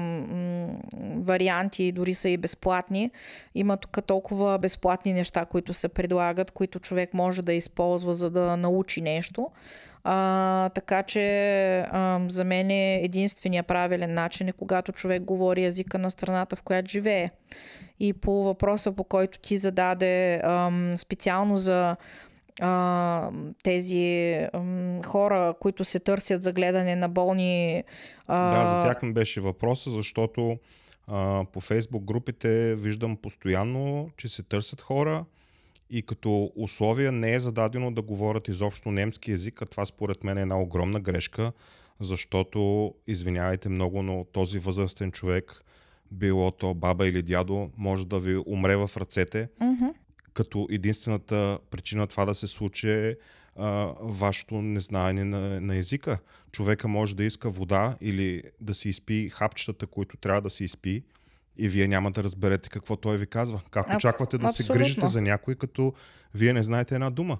варианти дори са и безплатни. Има тук толкова безплатни неща, които се предлагат, които човек може да използва, за да научи нещо. А, така че а, за мен е единствения правилен начин е когато човек говори езика на страната, в която живее. И по въпроса, по който ти зададе а, специално за а, тези а, хора, които се търсят за гледане на болни. А... Да, за тях ми беше въпроса, защото а, по фейсбук групите виждам постоянно, че се търсят хора и като условия не е зададено да говорят изобщо немски язик, а това според мен е една огромна грешка, защото, извинявайте много, но този възрастен човек, било то баба или дядо, може да ви умре в ръцете, mm-hmm. Като единствената причина това да се случи е а, вашето незнание на, на езика. Човека може да иска вода или да си изпи хапчетата, които трябва да си изпи и вие няма да разберете какво той ви казва. Как очаквате да Абсолютно. се грижите за някой, като вие не знаете една дума?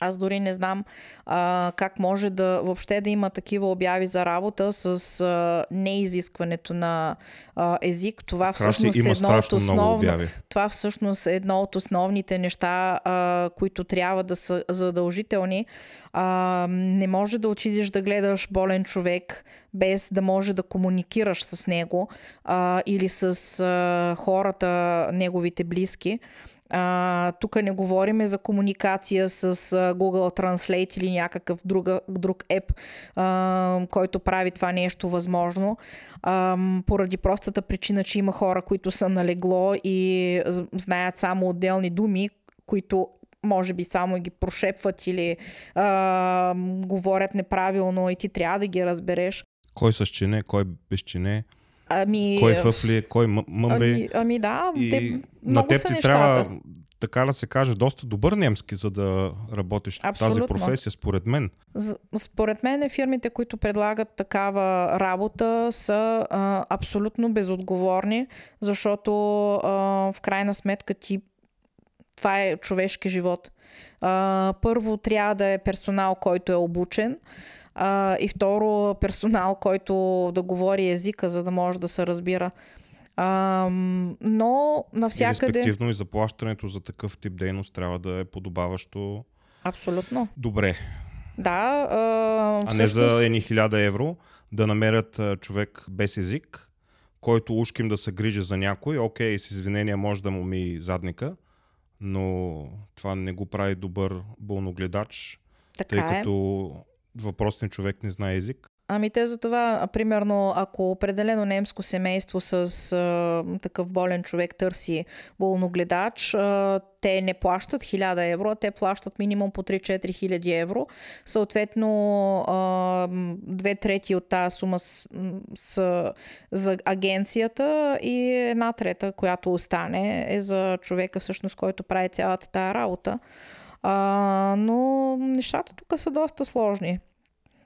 Аз дори не знам а, как може да въобще да има такива обяви за работа с а, неизискването на а, език. Това всъщност е едно от основно, това всъщност е едно от основните неща, а, които трябва да са задължителни. А, не може да отидеш да гледаш болен човек без да може да комуникираш с него а, или с а, хората, неговите близки. Тук не говорим за комуникация с Google Translate или някакъв друга, друг еп, а, който прави това нещо възможно. А, поради простата причина, че има хора, които са налегло и знаят само отделни думи, които може би само ги прошепват или а, говорят неправилно и ти трябва да ги разбереш. Кой с чине, кой без чине? Ами, кой фъфли, кой мъмри. Ами, ами да, и те, много на теб ти трябва, така да се каже, доста добър немски, за да работиш в тази Абсолютно. професия, според мен. Според мен фирмите, които предлагат такава работа са а, абсолютно безотговорни, защото а, в крайна сметка ти това е човешки живот. А, първо трябва да е персонал, който е обучен. А, и второ, персонал, който да говори езика, за да може да се разбира. А, но И навсякъде. респективно и заплащането за такъв тип дейност трябва да е подобаващо Абсолютно. добре. Да. А, А не за едни хиляда евро да намерят човек без език, който ушким да се грижи за някой. Окей, с извинения може да му ми задника, но това не го прави добър болногледач, така тъй е. като въпросният човек не знае език. Ами те за това, примерно, ако определено немско семейство с а, такъв болен човек търси болногледач, а, те не плащат 1000 евро, а те плащат минимум по 3-4 хиляди евро. Съответно, а, две трети от тази сума са за агенцията и една трета, която остане, е за човека всъщност, който прави цялата тая работа. А, но нещата тук са доста сложни.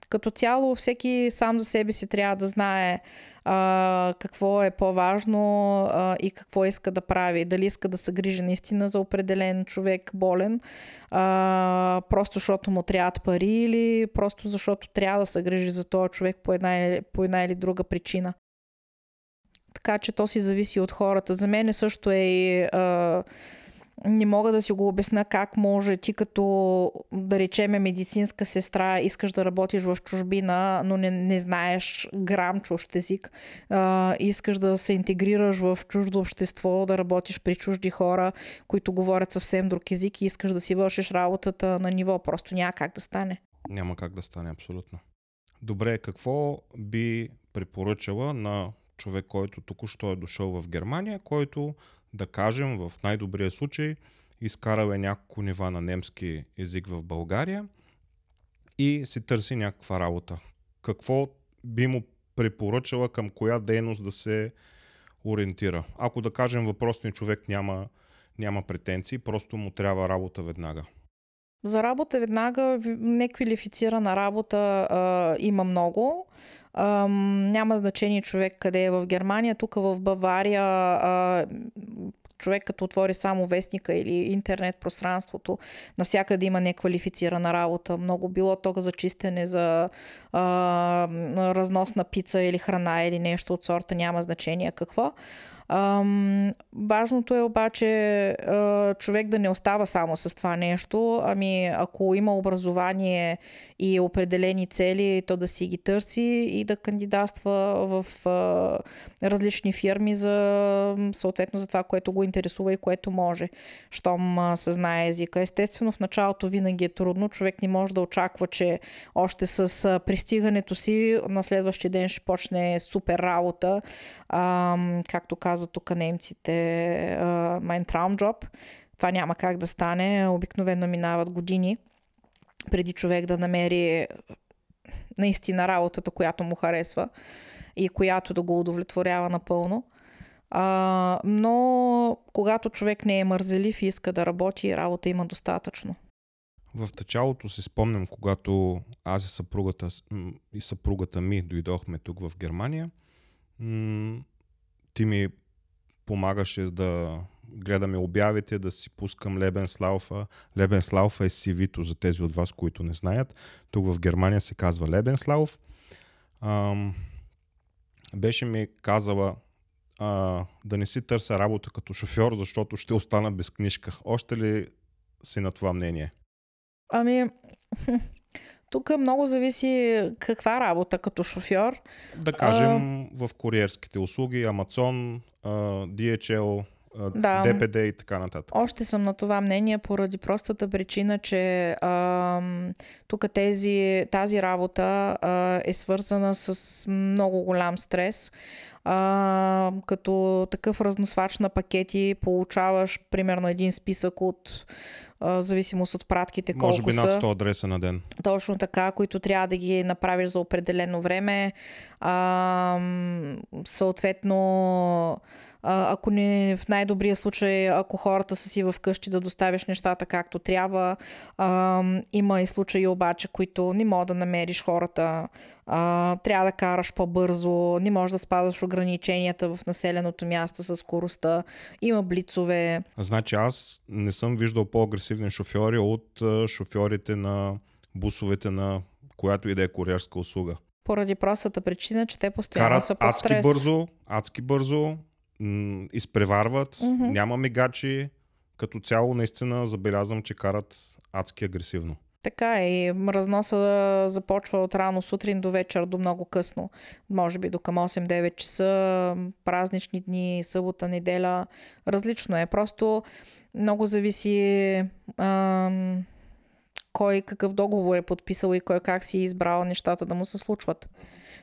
Като цяло всеки сам за себе си трябва да знае а, какво е по-важно а, и какво иска да прави. Дали иска да се грижи наистина за определен човек болен, а, просто защото му трябват пари или просто защото трябва да се грижи за този човек по една, по една или друга причина. Така че то си зависи от хората. За мен също е а, не мога да си го обясна как може ти като, да речеме, медицинска сестра, искаш да работиш в чужбина, но не, не знаеш грам чужд език. А, искаш да се интегрираш в чуждо общество, да работиш при чужди хора, които говорят съвсем друг език и искаш да си вършиш работата на ниво. Просто няма как да стане. Няма как да стане абсолютно. Добре, какво би препоръчала на човек, който току-що е дошъл в Германия, който, да кажем, в най-добрия случай, изкарал е няколко нива на немски език в България и си търси някаква работа. Какво би му препоръчала към коя дейност да се ориентира? Ако да кажем въпросният човек няма, няма претенции, просто му трябва работа веднага. За работа веднага неквалифицирана работа а, има много. Ам, няма значение човек къде е в Германия. Тук в Бавария а, човек като отвори само вестника или интернет пространството, навсякъде има неквалифицирана работа. Много било то за чистене, за а, разнос на пица или храна или нещо от сорта, няма значение какво. Ам, важното е обаче а, човек да не остава само с това нещо, ами ако има образование и определени цели, то да си ги търси и да кандидатства в а, различни фирми за съответно за това, което го интересува и което може, щом а, се езика. Естествено, в началото винаги е трудно. Човек не може да очаква, че още с пристигането си на следващия ден ще почне супер работа. А, както казват тук немците, mein Traumjob. Това няма как да стане. Обикновено минават години преди човек да намери наистина работата, която му харесва и която да го удовлетворява напълно. А, но когато човек не е мързелив и иска да работи, работа има достатъчно. В началото си спомням, когато аз и съпругата, и съпругата ми дойдохме тук в Германия, ти ми помагаше да гледаме обявите, да си пускам Лебенслауфа. Лебенслауфа е CV-то за тези от вас, които не знаят. Тук в Германия се казва Лебенслауф. Ам, беше ми казала а, да не си търся работа като шофьор, защото ще остана без книжка. Още ли си на това мнение? Ами, тук много зависи каква работа като шофьор. Да кажем а... в куриерските услуги, Amazon, DHL, да, ДПД и така нататък. Още съм на това мнение поради простата причина, че а, тук тези, тази работа а, е свързана с много голям стрес. А, като такъв разносвач на пакети получаваш примерно един списък от в зависимост от пратките колко Може би над 100 са. адреса на ден. Точно така, които трябва да ги направиш за определено време. А, съответно, ако не в най-добрия случай, ако хората са си в къщи да доставиш нещата както трябва. А, има и случаи обаче, които не мога да намериш хората. А, трябва да караш по-бързо, не можеш да спазваш ограниченията в населеното място с скоростта. Има блицове. Значи аз не съм виждал по-агресивни шофьори от шофьорите на бусовете на която и да е куриерска услуга. Поради простата причина, че те постоянно Карат са под адски бързо, адски бързо, м- изпреварват, mm-hmm. няма мигачи. Като цяло наистина забелязвам, че карат адски агресивно. Така е, и разноса започва от рано сутрин до вечер, до много късно. Може би до към 8-9 часа, празнични дни, събота, неделя. Различно е. Просто много зависи ам, кой какъв договор е подписал и кой как си е избрал нещата да му се случват.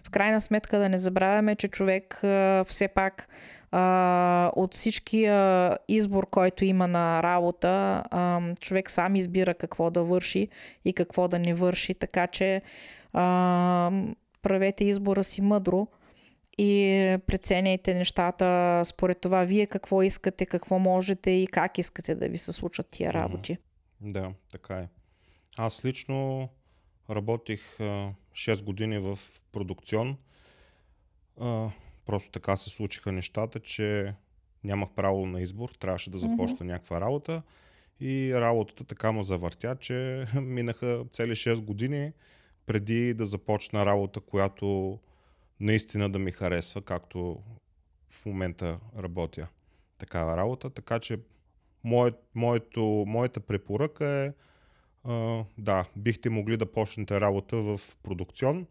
В крайна сметка да не забравяме, че човек а, все пак а, от всичкия избор, който има на работа, а, човек сам избира какво да върши и какво да не върши, така че а, правете избора си мъдро и преценяйте нещата според това вие какво искате, какво можете и как искате да ви се случат тия работи. Да, така е. Аз лично работих а, 6 години в продукцион. А, Просто така се случиха нещата, че нямах право на избор, трябваше да започна mm-hmm. някаква работа и работата така му завъртя, че <laughs> минаха цели 6 години преди да започна работа, която наистина да ми харесва, както в момента работя такава работа. Така че моят, моето, моята препоръка е а, да, бихте могли да почнете работа в продукцион,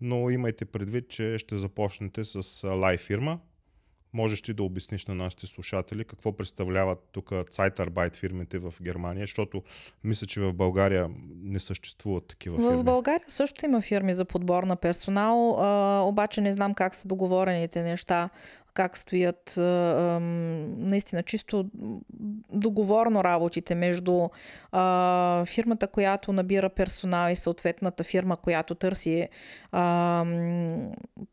но имайте предвид, че ще започнете с лайв фирма. Можеш ти да обясниш на нашите слушатели какво представляват тук Zeitarbeit фирмите в Германия, защото мисля, че в България не съществуват такива фирми. В България също има фирми за подбор на персонал, а, обаче не знам как са договорените неща как стоят наистина чисто договорно работите между фирмата, която набира персонал и съответната фирма, която търси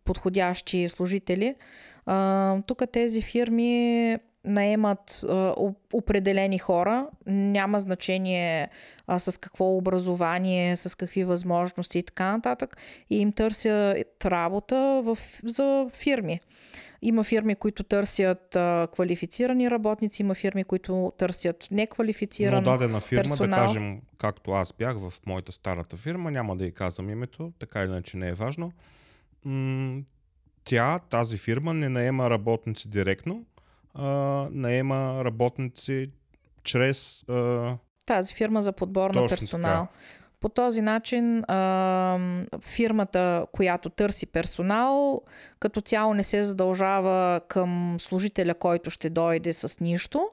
подходящи служители. Тук тези фирми наемат а, определени хора, няма значение а, с какво образование, с какви възможности и така нататък, и им търсят работа в, за фирми. Има фирми, които търсят а, квалифицирани работници, има фирми, които търсят неквалифициран Но дадена фирма, персонал. да кажем, както аз бях в моята старата фирма, няма да й казвам името, така или иначе не е важно. М- тя, тази фирма, не наема работници директно, а, наема работници чрез... А... Тази фирма за подбор на персонал. Така. По този начин а, фирмата, която търси персонал, като цяло не се задължава към служителя, който ще дойде с нищо,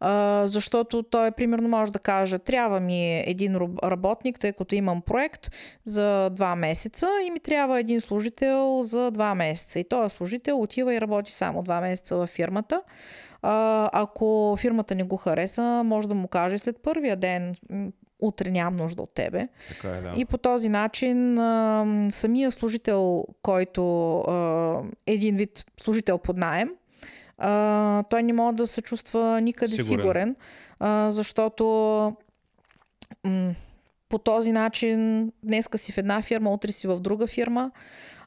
а, защото той примерно може да каже, трябва ми един работник, тъй като имам проект за два месеца и ми трябва един служител за два месеца. И този служител отива и работи само два месеца във фирмата. А, ако фирмата не го хареса, може да му каже след първия ден, утре нямам нужда от тебе. Така е, да. И по този начин а, самия служител, който а, един вид служител под найем, а, той не може да се чувства никъде сигурен, сигурен а, защото м- по този начин днеска си в една фирма, утре си в друга фирма.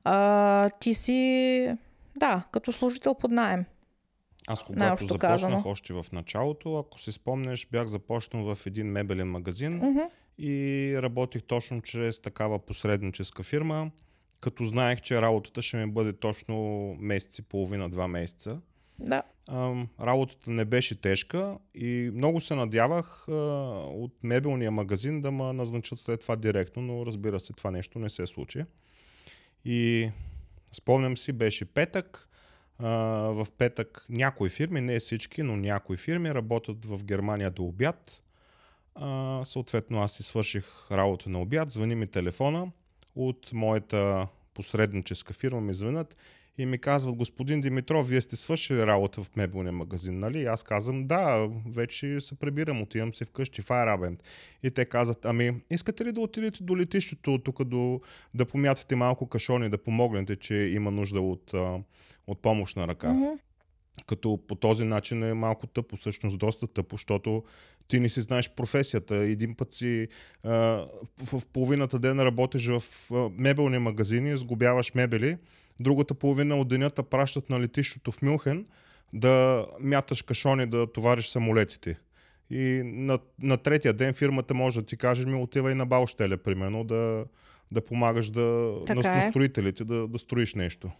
А, ти си, да, като служител под найем. Аз когато започнах казано. още в началото, ако си спомнеш, бях започнал в един мебелен магазин mm-hmm. и работих точно чрез такава посредническа фирма, като знаех, че работата ще ми бъде точно месец и половина, два месеца. Да. работата не беше тежка и много се надявах от мебелния магазин да ме назначат след това директно, но разбира се, това нещо не се случи. И спомням си, беше петък, в петък някои фирми, не всички, но някои фирми работят в Германия до обяд. А, съответно аз си свърших работа на обяд, звъни ми телефона. От моята посредническа фирма ми звънят и ми казват, господин Димитров, вие сте свършили работа в мебелния магазин, нали? И аз казвам, да, вече се прибирам, отивам си вкъщи, Файрабенд. И те казват, ами, искате ли да отидете до летището, тук до, да помятате малко кашони, да помогнете, че има нужда от от помощна ръка. Mm-hmm. Като по този начин е малко тъпо, всъщност доста тъпо, защото ти не си знаеш професията. Един път си а, в, в половината ден работиш в а, мебелни магазини, сгубяваш мебели, другата половина от денята пращат на летището в Мюнхен да мяташ кашони, да товариш самолетите. И на, на третия ден фирмата може да ти каже, ми отива и на Баущеле, примерно, да, да помагаш да, на, е. строителите да, да строиш нещо.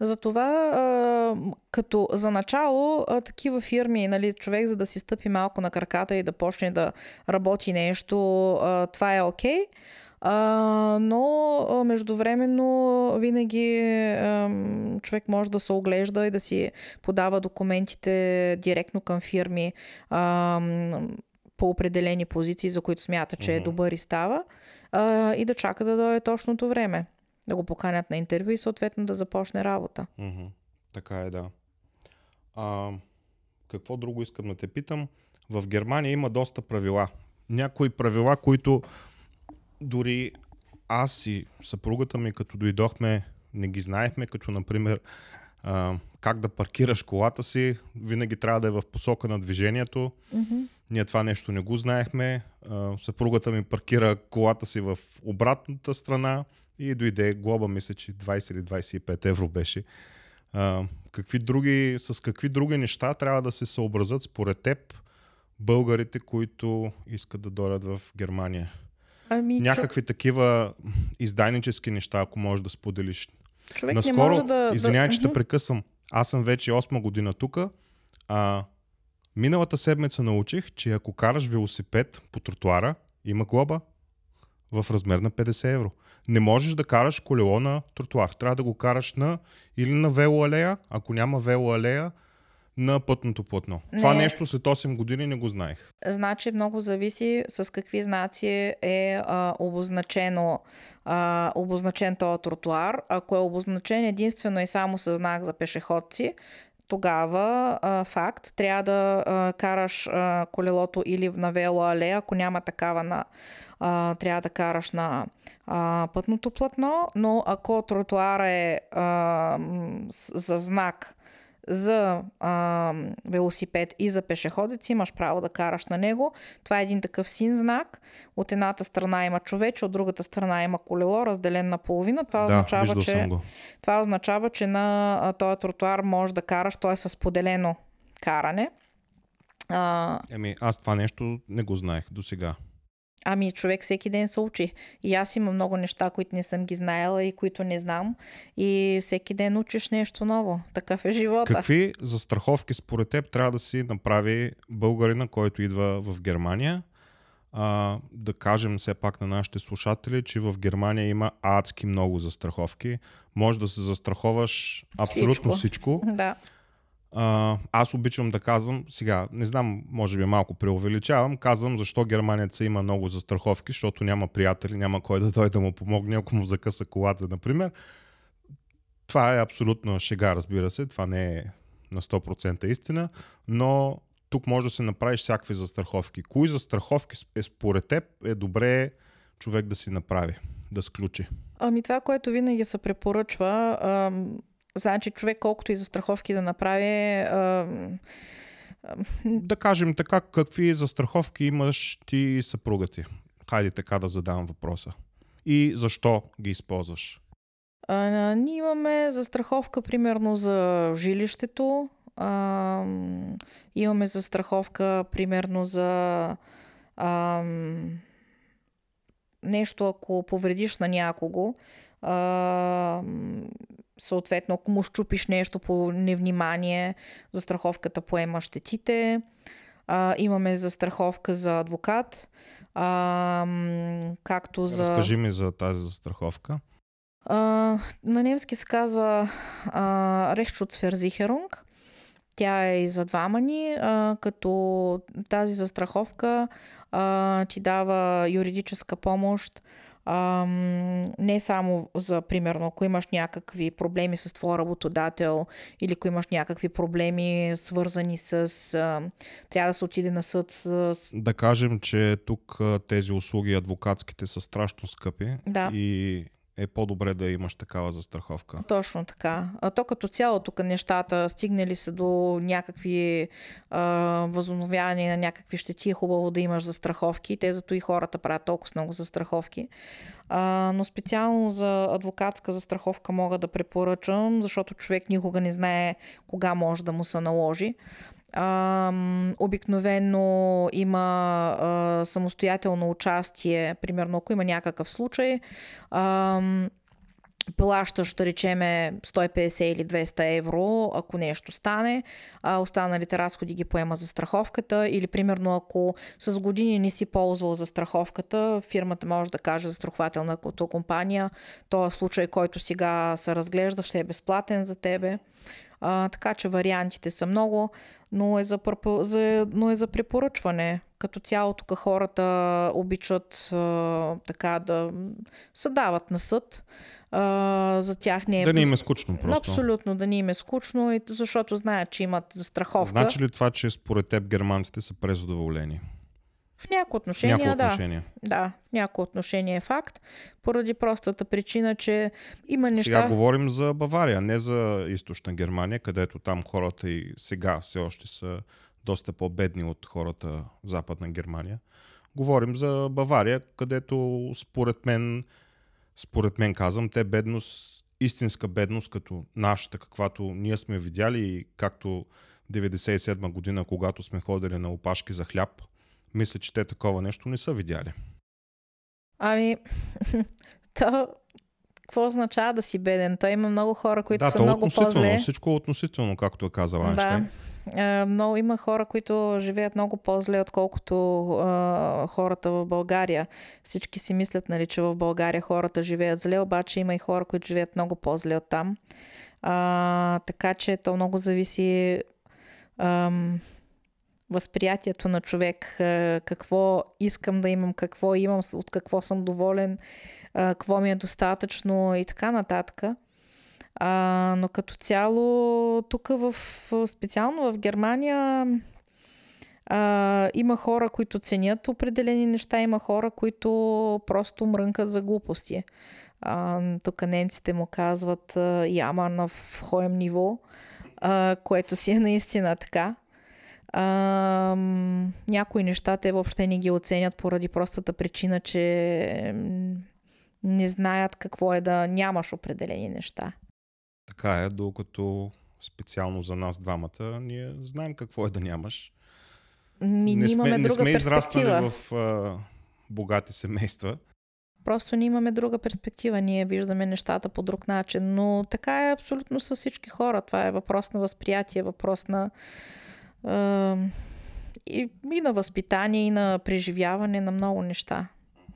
Затова, като за начало, такива фирми, нали, човек за да си стъпи малко на краката и да почне да работи нещо, това е окей. Okay. А, но междувременно винаги а, човек може да се оглежда и да си подава документите директно към фирми а, по определени позиции, за които смята, че е добър и става, а, и да чака да дойде точното време да го поканят на интервю и съответно да започне работа. Mm-hmm. Така е, да. А, какво друго искам да те питам? В Германия има доста правила. Някои правила, които дори аз и съпругата ми, като дойдохме, не ги знаехме, като например а, как да паркираш колата си, винаги трябва да е в посока на движението. Mm-hmm. Ние това нещо не го знаехме. А, съпругата ми паркира колата си в обратната страна и дойде глоба, мисля, че 20 или 25 евро беше. А, какви други, с какви други неща трябва да се съобразят според теб българите, които искат да дойдат в Германия? Ами, Някакви чу... такива издайнически неща, ако можеш да споделиш. Човек Наскоро, не може да... Извинявай, че те прекъсвам. Аз съм вече 8 година тук. А, миналата седмица научих, че ако караш велосипед по тротуара, има глоба в размер на 50 евро. Не можеш да караш колело на тротуар. Трябва да го караш на или на велоалея, ако няма велоалея, на пътното платно. Не. Това нещо след 8 години не го знаех. Значи много зависи с какви знаци е а, обозначено а, обозначен този тротуар. Ако е обозначен единствено и само с знак за пешеходци, тогава а, факт, трябва да а, караш а, колелото или на велоалея, ако няма такава на а, трябва да караш на а, пътното платно, но ако тротуара е а, за знак за а, велосипед и за пешеходец, имаш право да караш на него. Това е един такъв син знак. От едната страна има човече, от другата страна има колело, разделен на половина. Това, да, означава, че, това означава, че на този тротуар можеш да караш, той е с поделено каране. А... Еми, аз това нещо не го знаех до сега. Ами, човек всеки ден се учи. И аз имам много неща, които не съм ги знаела и които не знам. И всеки ден учиш нещо ново. Такъв е живота. Какви застраховки според теб трябва да си направи българина, който идва в Германия? А, да кажем все пак на нашите слушатели, че в Германия има адски много застраховки. Може да се застраховаш абсолютно всичко. всичко. <laughs> Да. Аз обичам да казвам, сега, не знам, може би малко преувеличавам, казвам защо германеца има много застраховки, защото няма приятели, няма кой да дойде да му помогне, ако му закъса колата, например. Това е абсолютно шега, разбира се, това не е на 100% истина, но тук може да се направиш всякакви застраховки. Кои застраховки е според теб е добре човек да си направи, да сключи? Ами това, което винаги се препоръчва, Значи човек колкото и застраховки да направи... А, да кажем така, какви застраховки имаш ти и съпруга ти? Хайде така да задам въпроса. И защо ги използваш? А, ние имаме застраховка примерно за жилището. А, имаме застраховка примерно за а, нещо, ако повредиш на някого. А, съответно, ако му щупиш нещо по невнимание, застраховката поема щетите. А, имаме застраховка за адвокат, а, както за... Разкажи ми за тази застраховка. А, на немски се казва Rechtschutzversicherung. Тя е и за двама ни, а, като тази застраховка а, ти дава юридическа помощ а, не само за, примерно, ако имаш някакви проблеми с твоя работодател или ако имаш някакви проблеми свързани с... А, трябва да се отиде на съд. С... Да кажем, че тук тези услуги адвокатските са страшно скъпи да. и е по-добре да имаш такава застраховка. Точно така. А то като цяло тук нещата стигнали са до някакви а, на някакви щети, е хубаво да имаш застраховки. Те зато и хората правят толкова много застраховки. А, но специално за адвокатска застраховка мога да препоръчам, защото човек никога не знае кога може да му се наложи. Обикновено има а, самостоятелно участие, примерно ако има някакъв случай. А, плащаш, да речеме, 150 или 200 евро, ако нещо стане, а останалите разходи ги поема за страховката или примерно ако с години не си ползвал за страховката, фирмата може да каже за страхователната компания, то случай, който сега се разглежда, ще е безплатен за тебе. А, така че вариантите са много, но е за, за, но е за препоръчване. Като цяло тук хората обичат а, така да се дават на съд. А, за тях не е... Да не им е скучно просто. Абсолютно, да не им е скучно, защото знаят, че имат застраховка. Значи ли това, че според теб германците са презадоволени? В някои отношения, някои отношения. да. Да, в някои отношения е факт, поради простата причина, че има неща... Сега говорим за Бавария, не за източна Германия, където там хората и сега все още са доста по-бедни от хората в Западна Германия. Говорим за Бавария, където според мен, според мен казвам, те бедност, истинска бедност, като нашата, каквато ние сме видяли и както 97 година, когато сме ходили на опашки за хляб, мисля, че те такова нещо не са видяли. Ами, <laughs> то какво означава да си беден? Той има много хора, които да, са много по-зле. Всичко е относително, както е казал Айнштейн. Да. много, има хора, които живеят много по-зле, отколкото а, хората в България. Всички си мислят, нали, че в България хората живеят зле, обаче има и хора, които живеят много по-зле от там. А, така че то много зависи ам, възприятието на човек, какво искам да имам, какво имам, от какво съм доволен, какво ми е достатъчно и така нататък. Но като цяло, тук в, специално в Германия, има хора, които ценят определени неща, има хора, които просто мрънкат за глупости. А, тук немците му казват яма на вхоем ниво, което си е наистина така. А, някои неща те въобще не ги оценят поради простата причина, че не знаят какво е да нямаш определени неща. Така е, докато специално за нас двамата, ние знаем какво е да нямаш. Ми, не сме, не друга сме израснали в а, богати семейства. Просто ние имаме друга перспектива, ние виждаме нещата по друг начин, но така е абсолютно с всички хора. Това е въпрос на възприятие, въпрос на и, и на възпитание, и на преживяване на много неща.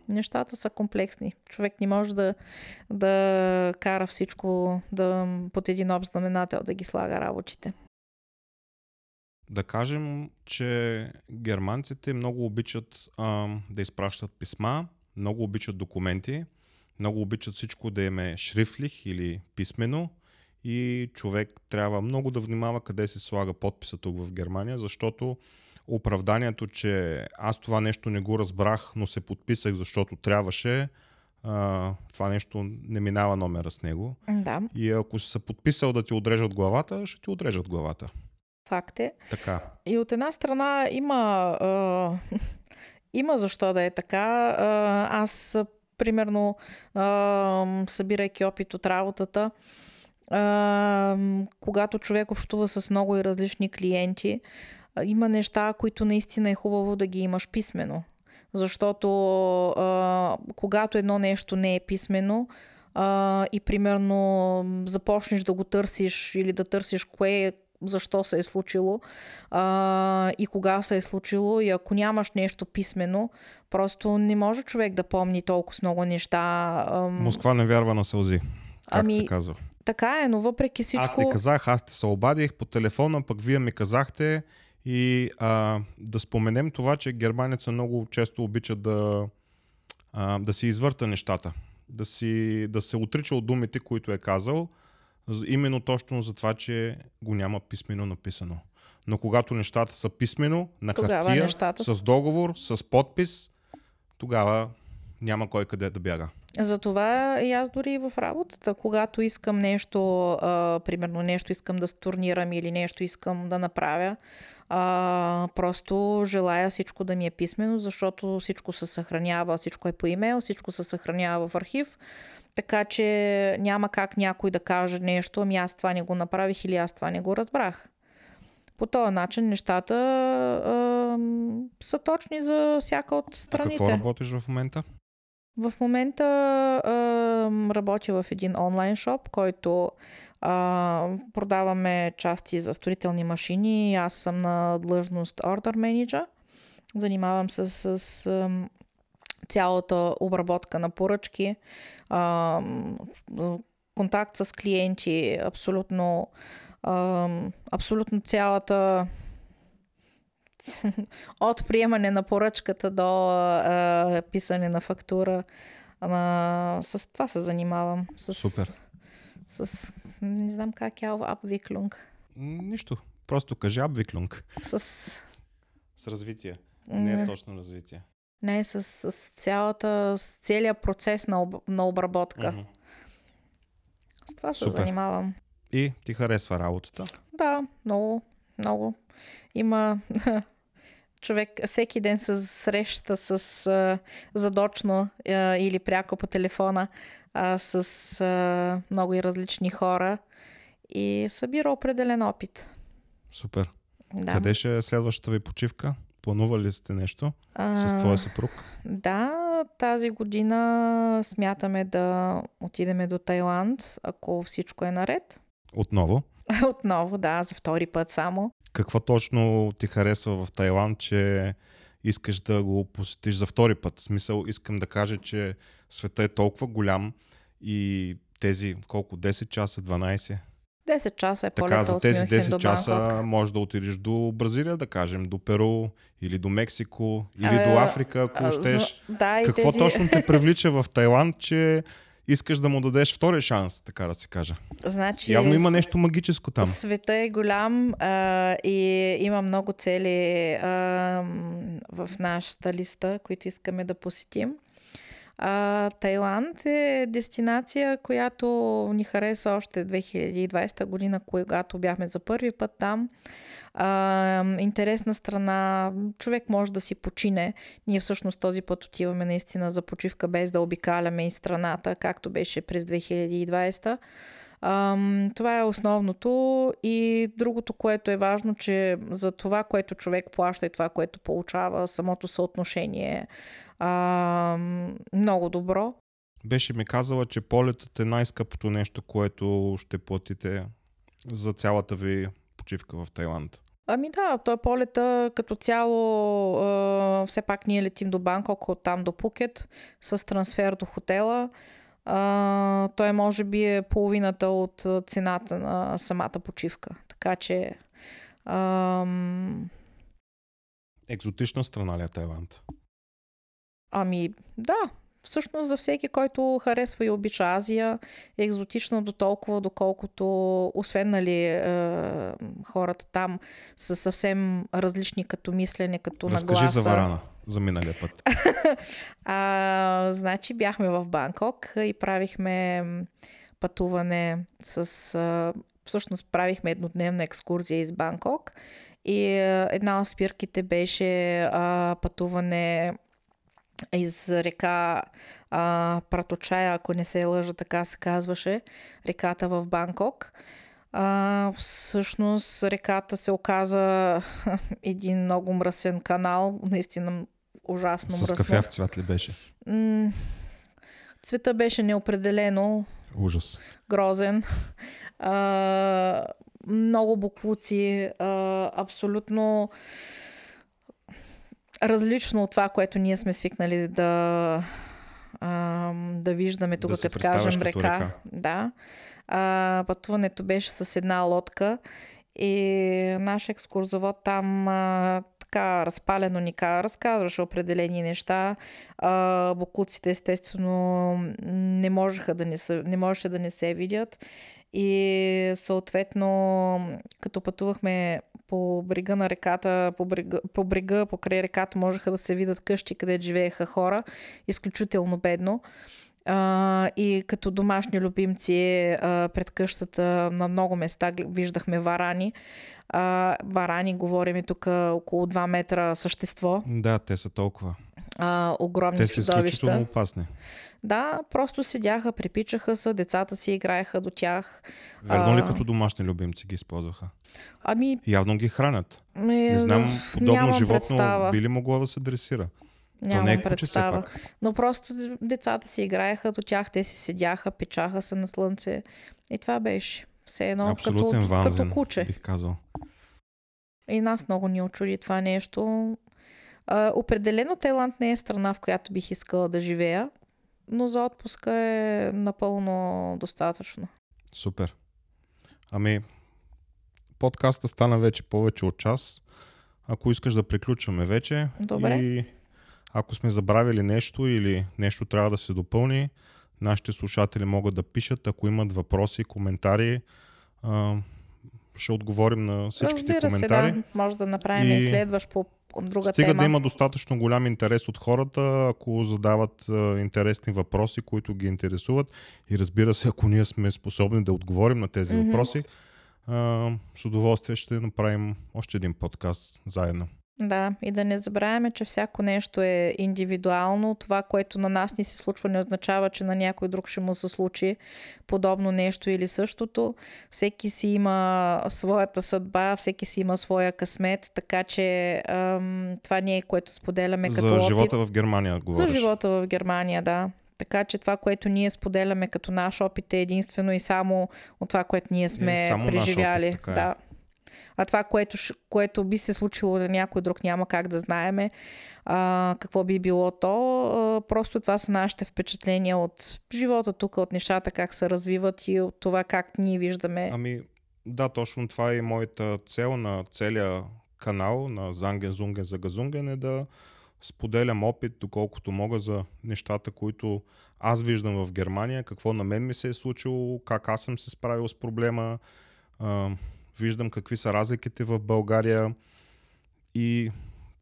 Нещата са комплексни. Човек не може да, да кара всичко да, под един общ знаменател да ги слага работите. Да кажем, че германците много обичат а, да изпращат писма, много обичат документи, много обичат всичко да им е шрифлих или писмено и човек трябва много да внимава къде се слага подписа тук в Германия, защото оправданието, че аз това нещо не го разбрах, но се подписах, защото трябваше, а, това нещо не минава номера с него. Да. И ако си се подписал да ти отрежат главата, ще ти отрежат главата. Факт е. Така. И от една страна има, а, <laughs> има защо да е така. Аз, примерно, а, събирайки опит от работата, а, когато човек общува с много и различни клиенти, а, има неща, които наистина е хубаво да ги имаш писменно. Защото а, когато едно нещо не е писмено, а, и примерно започнеш да го търсиш или да търсиш кое защо се е случило а, и кога се е случило. И ако нямаш нещо писмено, просто не може човек да помни толкова много неща. Ам... Москва не вярва на сълзи, как Ами, се казва. Така е, но въпреки всичко... Аз ти казах, аз ти се обадих по телефона, пък вие ми казахте и а, да споменем това, че германеца много често обича да, а, да си извърта нещата, да, си, да се отрича от думите, които е казал, именно точно за това, че го няма писмено написано. Но когато нещата са писмено, на Тогава хартия, нещата с договор, с подпис, тогава няма кой къде да бяга. Затова и аз дори и в работата, когато искам нещо, а, примерно нещо искам да стурнирам или нещо искам да направя, а, просто желая всичко да ми е писмено, защото всичко се съхранява, всичко е по имейл, всичко се съхранява в архив, така че няма как някой да каже нещо, ами аз това не го направих или аз това не го разбрах. По този начин нещата а, са точни за всяка от А страните. какво работиш в момента? В момента а, работя в един онлайн шоп, който а, продаваме части за строителни машини. Аз съм на длъжност Order Manager. Занимавам се с, с цялата обработка на поръчки, а, контакт с клиенти, абсолютно, а, абсолютно цялата <laughs> от приемане на поръчката до а, писане на фактура. А, с това се занимавам. С, Супер. С, не знам как е Абвиклунг. Нищо. Просто кажи абвиклунг. С, С развитие. Не е точно развитие. не, с, с цялата, с целият процес на, об, на обработка. Мгм. С това се Супер. занимавам. И ти харесва работата. Да, много, много. Има <laughs> човек всеки ден се среща с а, задочно а, или пряко по телефона а, с а, много и различни хора и събира определен опит. Супер. Да. Къде ще е следващата ви почивка? Планували ли сте нещо А, с твоя съпруг? Да, тази година смятаме да отидеме до Тайланд, ако всичко е наред. Отново. <laughs> Отново, да, за втори път само. Какво точно ти харесва в Тайланд, че искаш да го посетиш за втори път? В смисъл, искам да кажа, че света е толкова голям и тези колко? 10 часа, 12? 10 часа е Така, за тези Мюнхен 10 до часа Банкок. можеш да отидеш до Бразилия, да кажем, до Перу или до Мексико, или А, до Африка, ако а, щеш. Да, Какво тези... точно те привлича в <laughs> Тайланд, че искаш да му дадеш втори шанс, така да се каже? Значи, Явно има нещо магическо там. Света е голям а, и има много цели а, в нашата листа, които искаме да посетим. А, Тайланд е дестинация, която ни хареса още 2020 година, когато бяхме за първи път там. А, интересна страна, човек може да си почине. Ние всъщност този път отиваме наистина за почивка, без да обикаляме и страната, както беше през 2020. Ам, това е основното и другото, което е важно, че за това, което човек плаща и това, което получава, самото съотношение е много добро. Беше ми казала, че полетът е най-скъпото нещо, което ще платите за цялата ви почивка в Тайланд. Ами да, той полета като цяло, а, все пак ние летим до Банкок, от там до Пукет, с трансфер до хотела. А, той може би е половината от цената на самата почивка. Така че... Ам... Екзотична страна ли е Тайланд? Ами да, всъщност за всеки, който харесва и обича Азия, е екзотична до толкова, доколкото, освен нали, е, хората там са съвсем различни като мислене, като Разкажи нагласа. за Варана, за миналия път. <laughs> а, значи бяхме в Банкок и правихме пътуване с... А, всъщност правихме еднодневна екскурзия из Банкок и една от спирките беше а, пътуване из река а, Праточая, ако не се лъжа, така се казваше, реката в Банкок. А, всъщност реката се оказа <laughs> един много мръсен канал, наистина ужасно С мръсно. кафяв цвят ли беше? М- цвета беше неопределено, Ужас. грозен. А, много буклуци, а, абсолютно различно от това, което ние сме свикнали да, а, да виждаме тук, Да като кажем като река. река. Да. А, пътуването беше с една лодка и наш екскурзовод там а, така разпалено ни ка- разказваше определени неща. А, буклуците естествено не, можеха да не, се, не можеше да не се видят. И съответно, като пътувахме по брега на реката, по брега, по брега, покрай реката можеха да се видят къщи, къде живееха хора. Изключително бедно. А, и като домашни любимци а, пред къщата на много места виждахме варани. А, варани, говорим и тук около 2 метра същество. Да, те са толкова. А, огромни Те са изключително опасни. Да, просто седяха, припичаха се, децата си играеха до тях. Верно ли А. като домашни любимци ги използваха? Ами, Явно ги хранят. ме, Не знам, подобно животно представа. би ли могло да се дресира? То Нямам не е куче представа. пак. Но просто децата си играеха до тях, те си седяха, печаха се на слънце. И това беше. Все едно Абсолютен като, ванзен, като куче. бих казал. И нас много ни очуди това нещо. А, определено Тайланд не е страна, в която бих искала да живея, но за отпуска е напълно достатъчно. Супер. Ами, подкаста стана вече повече от час. Ако искаш да приключваме вече Добре. и ако сме забравили нещо или нещо трябва да се допълни, нашите слушатели могат да пишат, ако имат въпроси, коментари. А, ще отговорим на всичките Разбира коментари. се, да. Може да направим И и следващ по друга Стига тема. да има достатъчно голям интерес от хората, ако задават а, интересни въпроси, които ги интересуват. И разбира се, ако ние сме способни да отговорим на тези Мгм. въпроси, а, с удоволствие ще направим още един подкаст заедно. Да, и да не забравяме, че всяко нещо е индивидуално. Това, което на нас ни се случва, не означава, че на някой друг ще му се случи подобно нещо или същото. Всеки си има своята съдба, всеки си има своя късмет, така че ам, това не е което споделяме като За опит. живота в Германия говориш. За живота в Германия, да. Така че това, което ние споделяме като наш опит е единствено и само от това, което ние сме Е, само наш преживяли. опит, така е. да. А това, което, което би се случило на някой друг, няма как да знаеме а, какво би било то. А, просто това са нашите впечатления от живота тук, от нещата, как се развиват и от това как ние виждаме. Ами, да, точно това е и моята цел на целия канал на Занген Зунген за Газунген е да споделям опит, доколкото мога за нещата, които аз виждам в Германия, какво на мен ми се е случило, как аз съм се справил с проблема, виждам какви са разликите в България и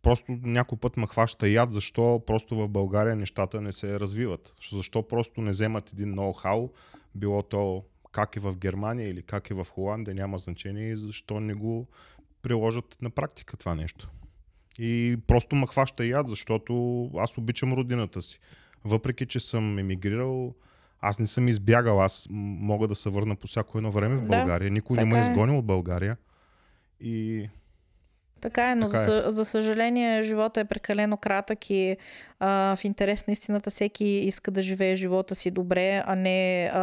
просто някой път ме хваща яд, защо просто в България нещата не се развиват. Защо просто не вземат един ноу-хау, било то как е в Германия или как е в Холандия, няма значение и защо не го приложат на практика това нещо. И просто ме хваща яд, защото аз обичам родината си. Въпреки, че съм емигрирал, аз не съм избягал, аз мога да се върна по всяко едно време в България. Да, Никой не ме е изгонил от България. И така е, но така е. За, за съжаление живота е прекалено кратък и а, в интерес на истината всеки иска да живее живота си добре, а не а,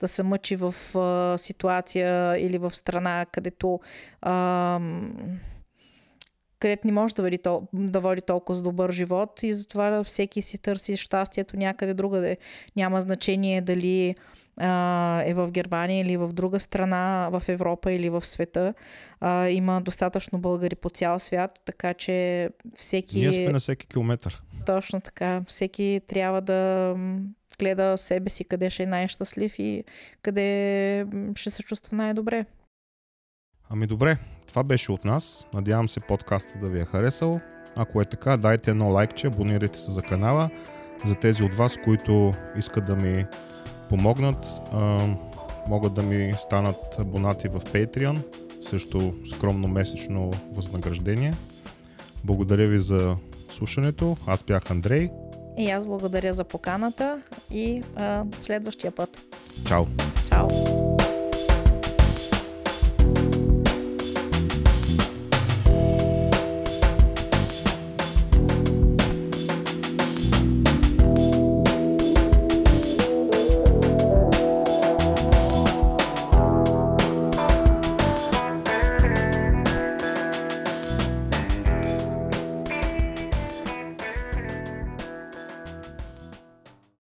да се мъчи в а, ситуация или в страна, където а, където не може да води, да води толкова добър живот и затова всеки си търси щастието някъде другаде. Няма значение дали а, е в Германия или в друга страна, в Европа или в света. А, има достатъчно българи по цял свят, така че всеки... Ние сме на всеки километър. Точно така. Всеки трябва да гледа себе си къде ще е най-щастлив и къде ще се чувства най-добре. Ами добре, това беше от нас. Надявам се подкаста да ви е харесал. Ако е така, дайте едно лайкче, абонирайте се за канала. За тези от вас, които искат да ми помогнат, могат да ми станат абонати в Patreon, също скромно месечно възнаграждение. Благодаря ви за слушането. Аз бях Андрей. И аз благодаря за поканата и а, до следващия път. Чао. Чао.